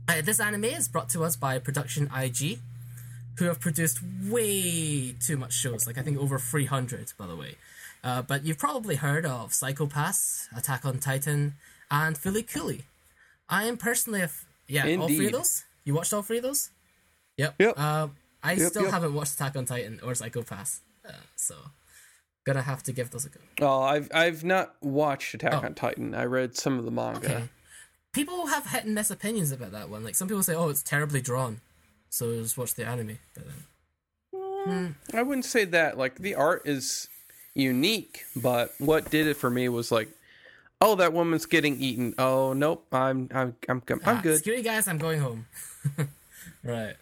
uh, this anime is brought to us by Production IG, who have produced way too much shows, like I think over 300, by the way. Uh, but you've probably heard of Psycho Pass, Attack on Titan, and Fooly Cooly. I am personally a f- yeah, all three of Indeed. those. You watched all three of those? Yep. Yep. Uh, I Yep, still yep. haven't watched Attack on Titan or Psycho Pass, uh, so gonna have to give those a go. Oh, I've I've not watched Attack Oh. on Titan. I read some of the manga. Okay. People have hit and miss opinions about that one. Like some people say, "Oh, it's terribly drawn," so just watch the anime. But then, I wouldn't say that. Like the art is unique, but what did it for me was like, oh, that woman's getting eaten. Oh, nope, I'm I'm I'm I'm, I'm Ah, good. Screw you guys, I'm going home. *laughs* right.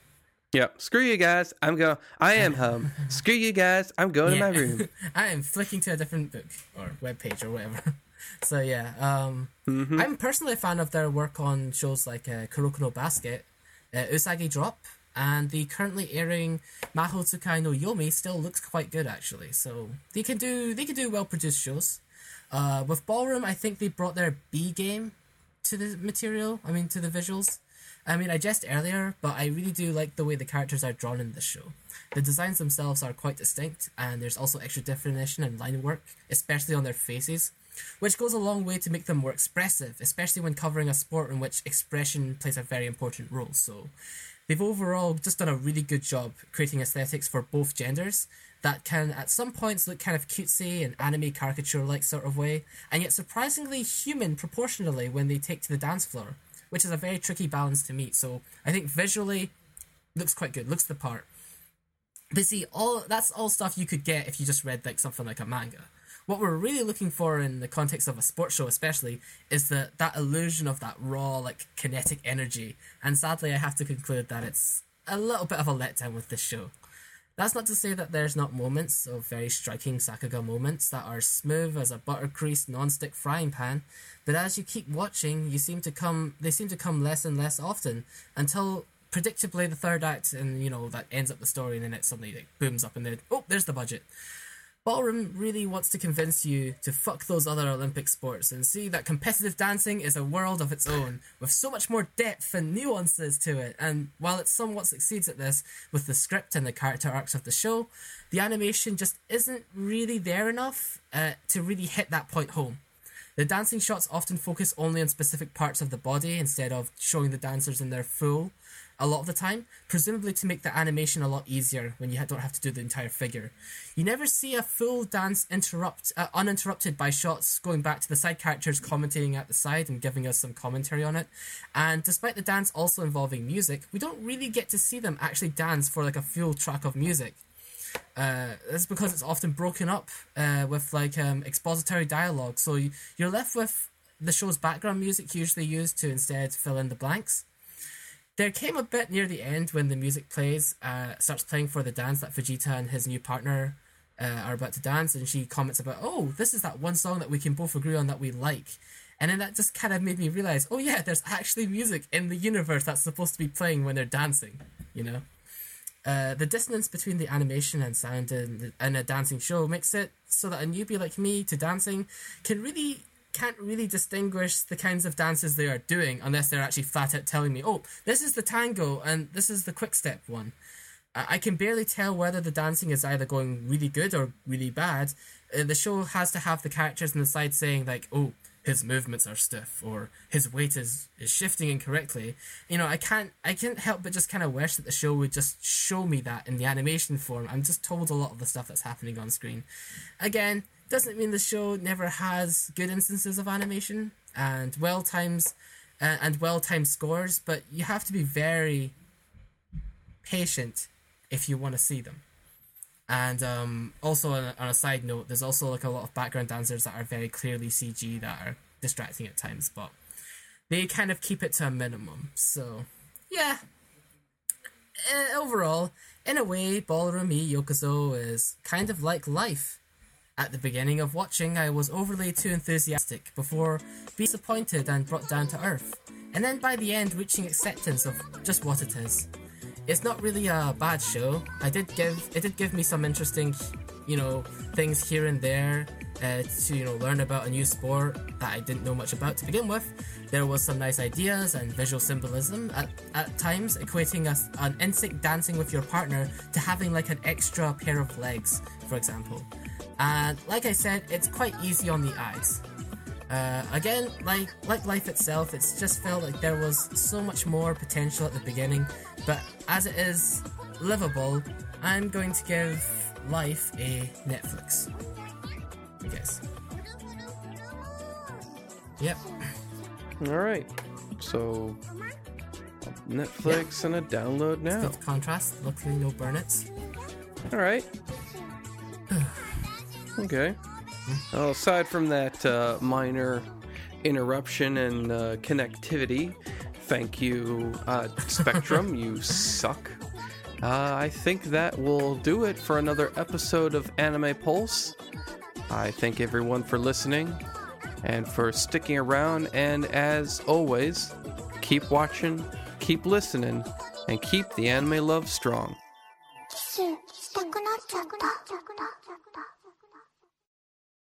Yeah, screw you guys. I'm go. I am home. *laughs* screw you guys. I'm going to my room. *laughs* I am flicking to a different book or web page or whatever. so yeah, um, Mm-hmm. I'm personally a fan of their work on shows like uh, Kuroko no Basket, uh, Usagi Drop, and the currently airing Maho Tsukai no Yome still looks quite good actually. So they can do they can do well produced shows. Uh, with Ballroom, I think they brought their B game to the material. I mean, to the visuals. I mean, I jest earlier, but I really do like the way the characters are drawn in this show. The designs themselves are quite distinct, and there's also extra definition and line work, especially on their faces, which goes a long way to make them more expressive, especially when covering a sport in which expression plays a very important role. So, they've overall just done a really good job creating aesthetics for both genders that can at some points look kind of cutesy and anime caricature like sort of way, and yet surprisingly human proportionally when they take to the dance floor, which is a very tricky balance to meet. So I think visually looks quite good, looks the part. But see, all that's all stuff you could get if you just read like something like a manga. What we're really looking for in the context of a sports show, especially, is that that illusion of that raw, like kinetic energy. And sadly, I have to conclude that it's a little bit of a letdown with this show. That's not to say that there's not moments of very striking Sakuga moments that are smooth as a butter greased non-stick frying pan, but as you keep watching, you seem to come they seem to come less and less often until predictably the third act and you know that ends up the story and then it suddenly like booms up and then oh there's the budget. Ballroom really wants to convince you to fuck those other Olympic sports and see that competitive dancing is a world of its own, with so much more depth and nuances to it. And while it somewhat succeeds at this with the script and the character arcs of the show, the animation just isn't really there enough uh, to really hit that point home. The dancing shots often focus only on specific parts of the body instead of showing the dancers in their full a lot of the time, presumably to make the animation a lot easier when you don't have to do the entire figure. You never see a full dance interrupt uh, uninterrupted by shots going back to the side characters commentating at the side and giving us some commentary on it. And despite the dance also involving music, we don't really get to see them actually dance for like a full track of music. Uh, that's because it's often broken up uh, with like um, expository dialogue, so you, you're left with the show's background music usually used to instead fill in the blanks. There came a bit near the end when the music plays, uh, starts playing for the dance that Vegeta and his new partner uh, are about to dance, and she comments about, "Oh, this is that one song that we can both agree on that we like." And then that just kind of made me realize, oh yeah, there's actually music in the universe that's supposed to be playing when they're dancing, you know. Uh, the dissonance between the animation and sound in, in a dancing show makes it so that a newbie like me to dancing can really can't really distinguish the kinds of dances they are doing unless they're actually flat out telling me, oh, this is the tango and this is the quick step one. I can barely tell whether the dancing is either going really good or really bad. Uh, the show has to have the characters on the side saying, like, oh, his movements are stiff or his weight is, is shifting incorrectly. You know, I can't I can't help but just kind of wish that the show would just show me that in the animation form. I'm just told a lot of the stuff that's happening on screen. Again, doesn't mean the show never has good instances of animation and well times uh, and well timed scores, but you have to be very patient if you want to see them. And um, also on a, on a side note, there's also like a lot of background dancers that are very clearly CG that are distracting at times, but they kind of keep it to a minimum. So yeah, uh, overall, in a way, Ballroom E Youkoso is kind of like life. At the beginning of watching, I was overly too enthusiastic before being disappointed and brought down to earth, and then by the end reaching acceptance of just what it is. It's not really a bad show. I did give it did give me some interesting, you know, things here and there uh, to you know learn about a new sport that I didn't know much about to begin with. There was some nice ideas and visual symbolism at, at times, equating us an insect dancing with your partner to having like an extra pair of legs, for example. And like I said, it's quite easy on the eyes. Uh, again, like like life itself, it's just felt like there was so much more potential at the beginning, but as it is livable, I'm going to give life a Netflix. I guess. Yep. All right. So Netflix and a download now. Good contrast. Luckily, no burnets. All right. *sighs* Okay. Well, aside from that uh, minor interruption and uh, connectivity, thank you, uh, Spectrum. *laughs* you suck. Uh, I think that will do it for another episode of Anime Pulse. I thank everyone for listening and for sticking around. And as always, keep watching, keep listening, and keep the anime love strong.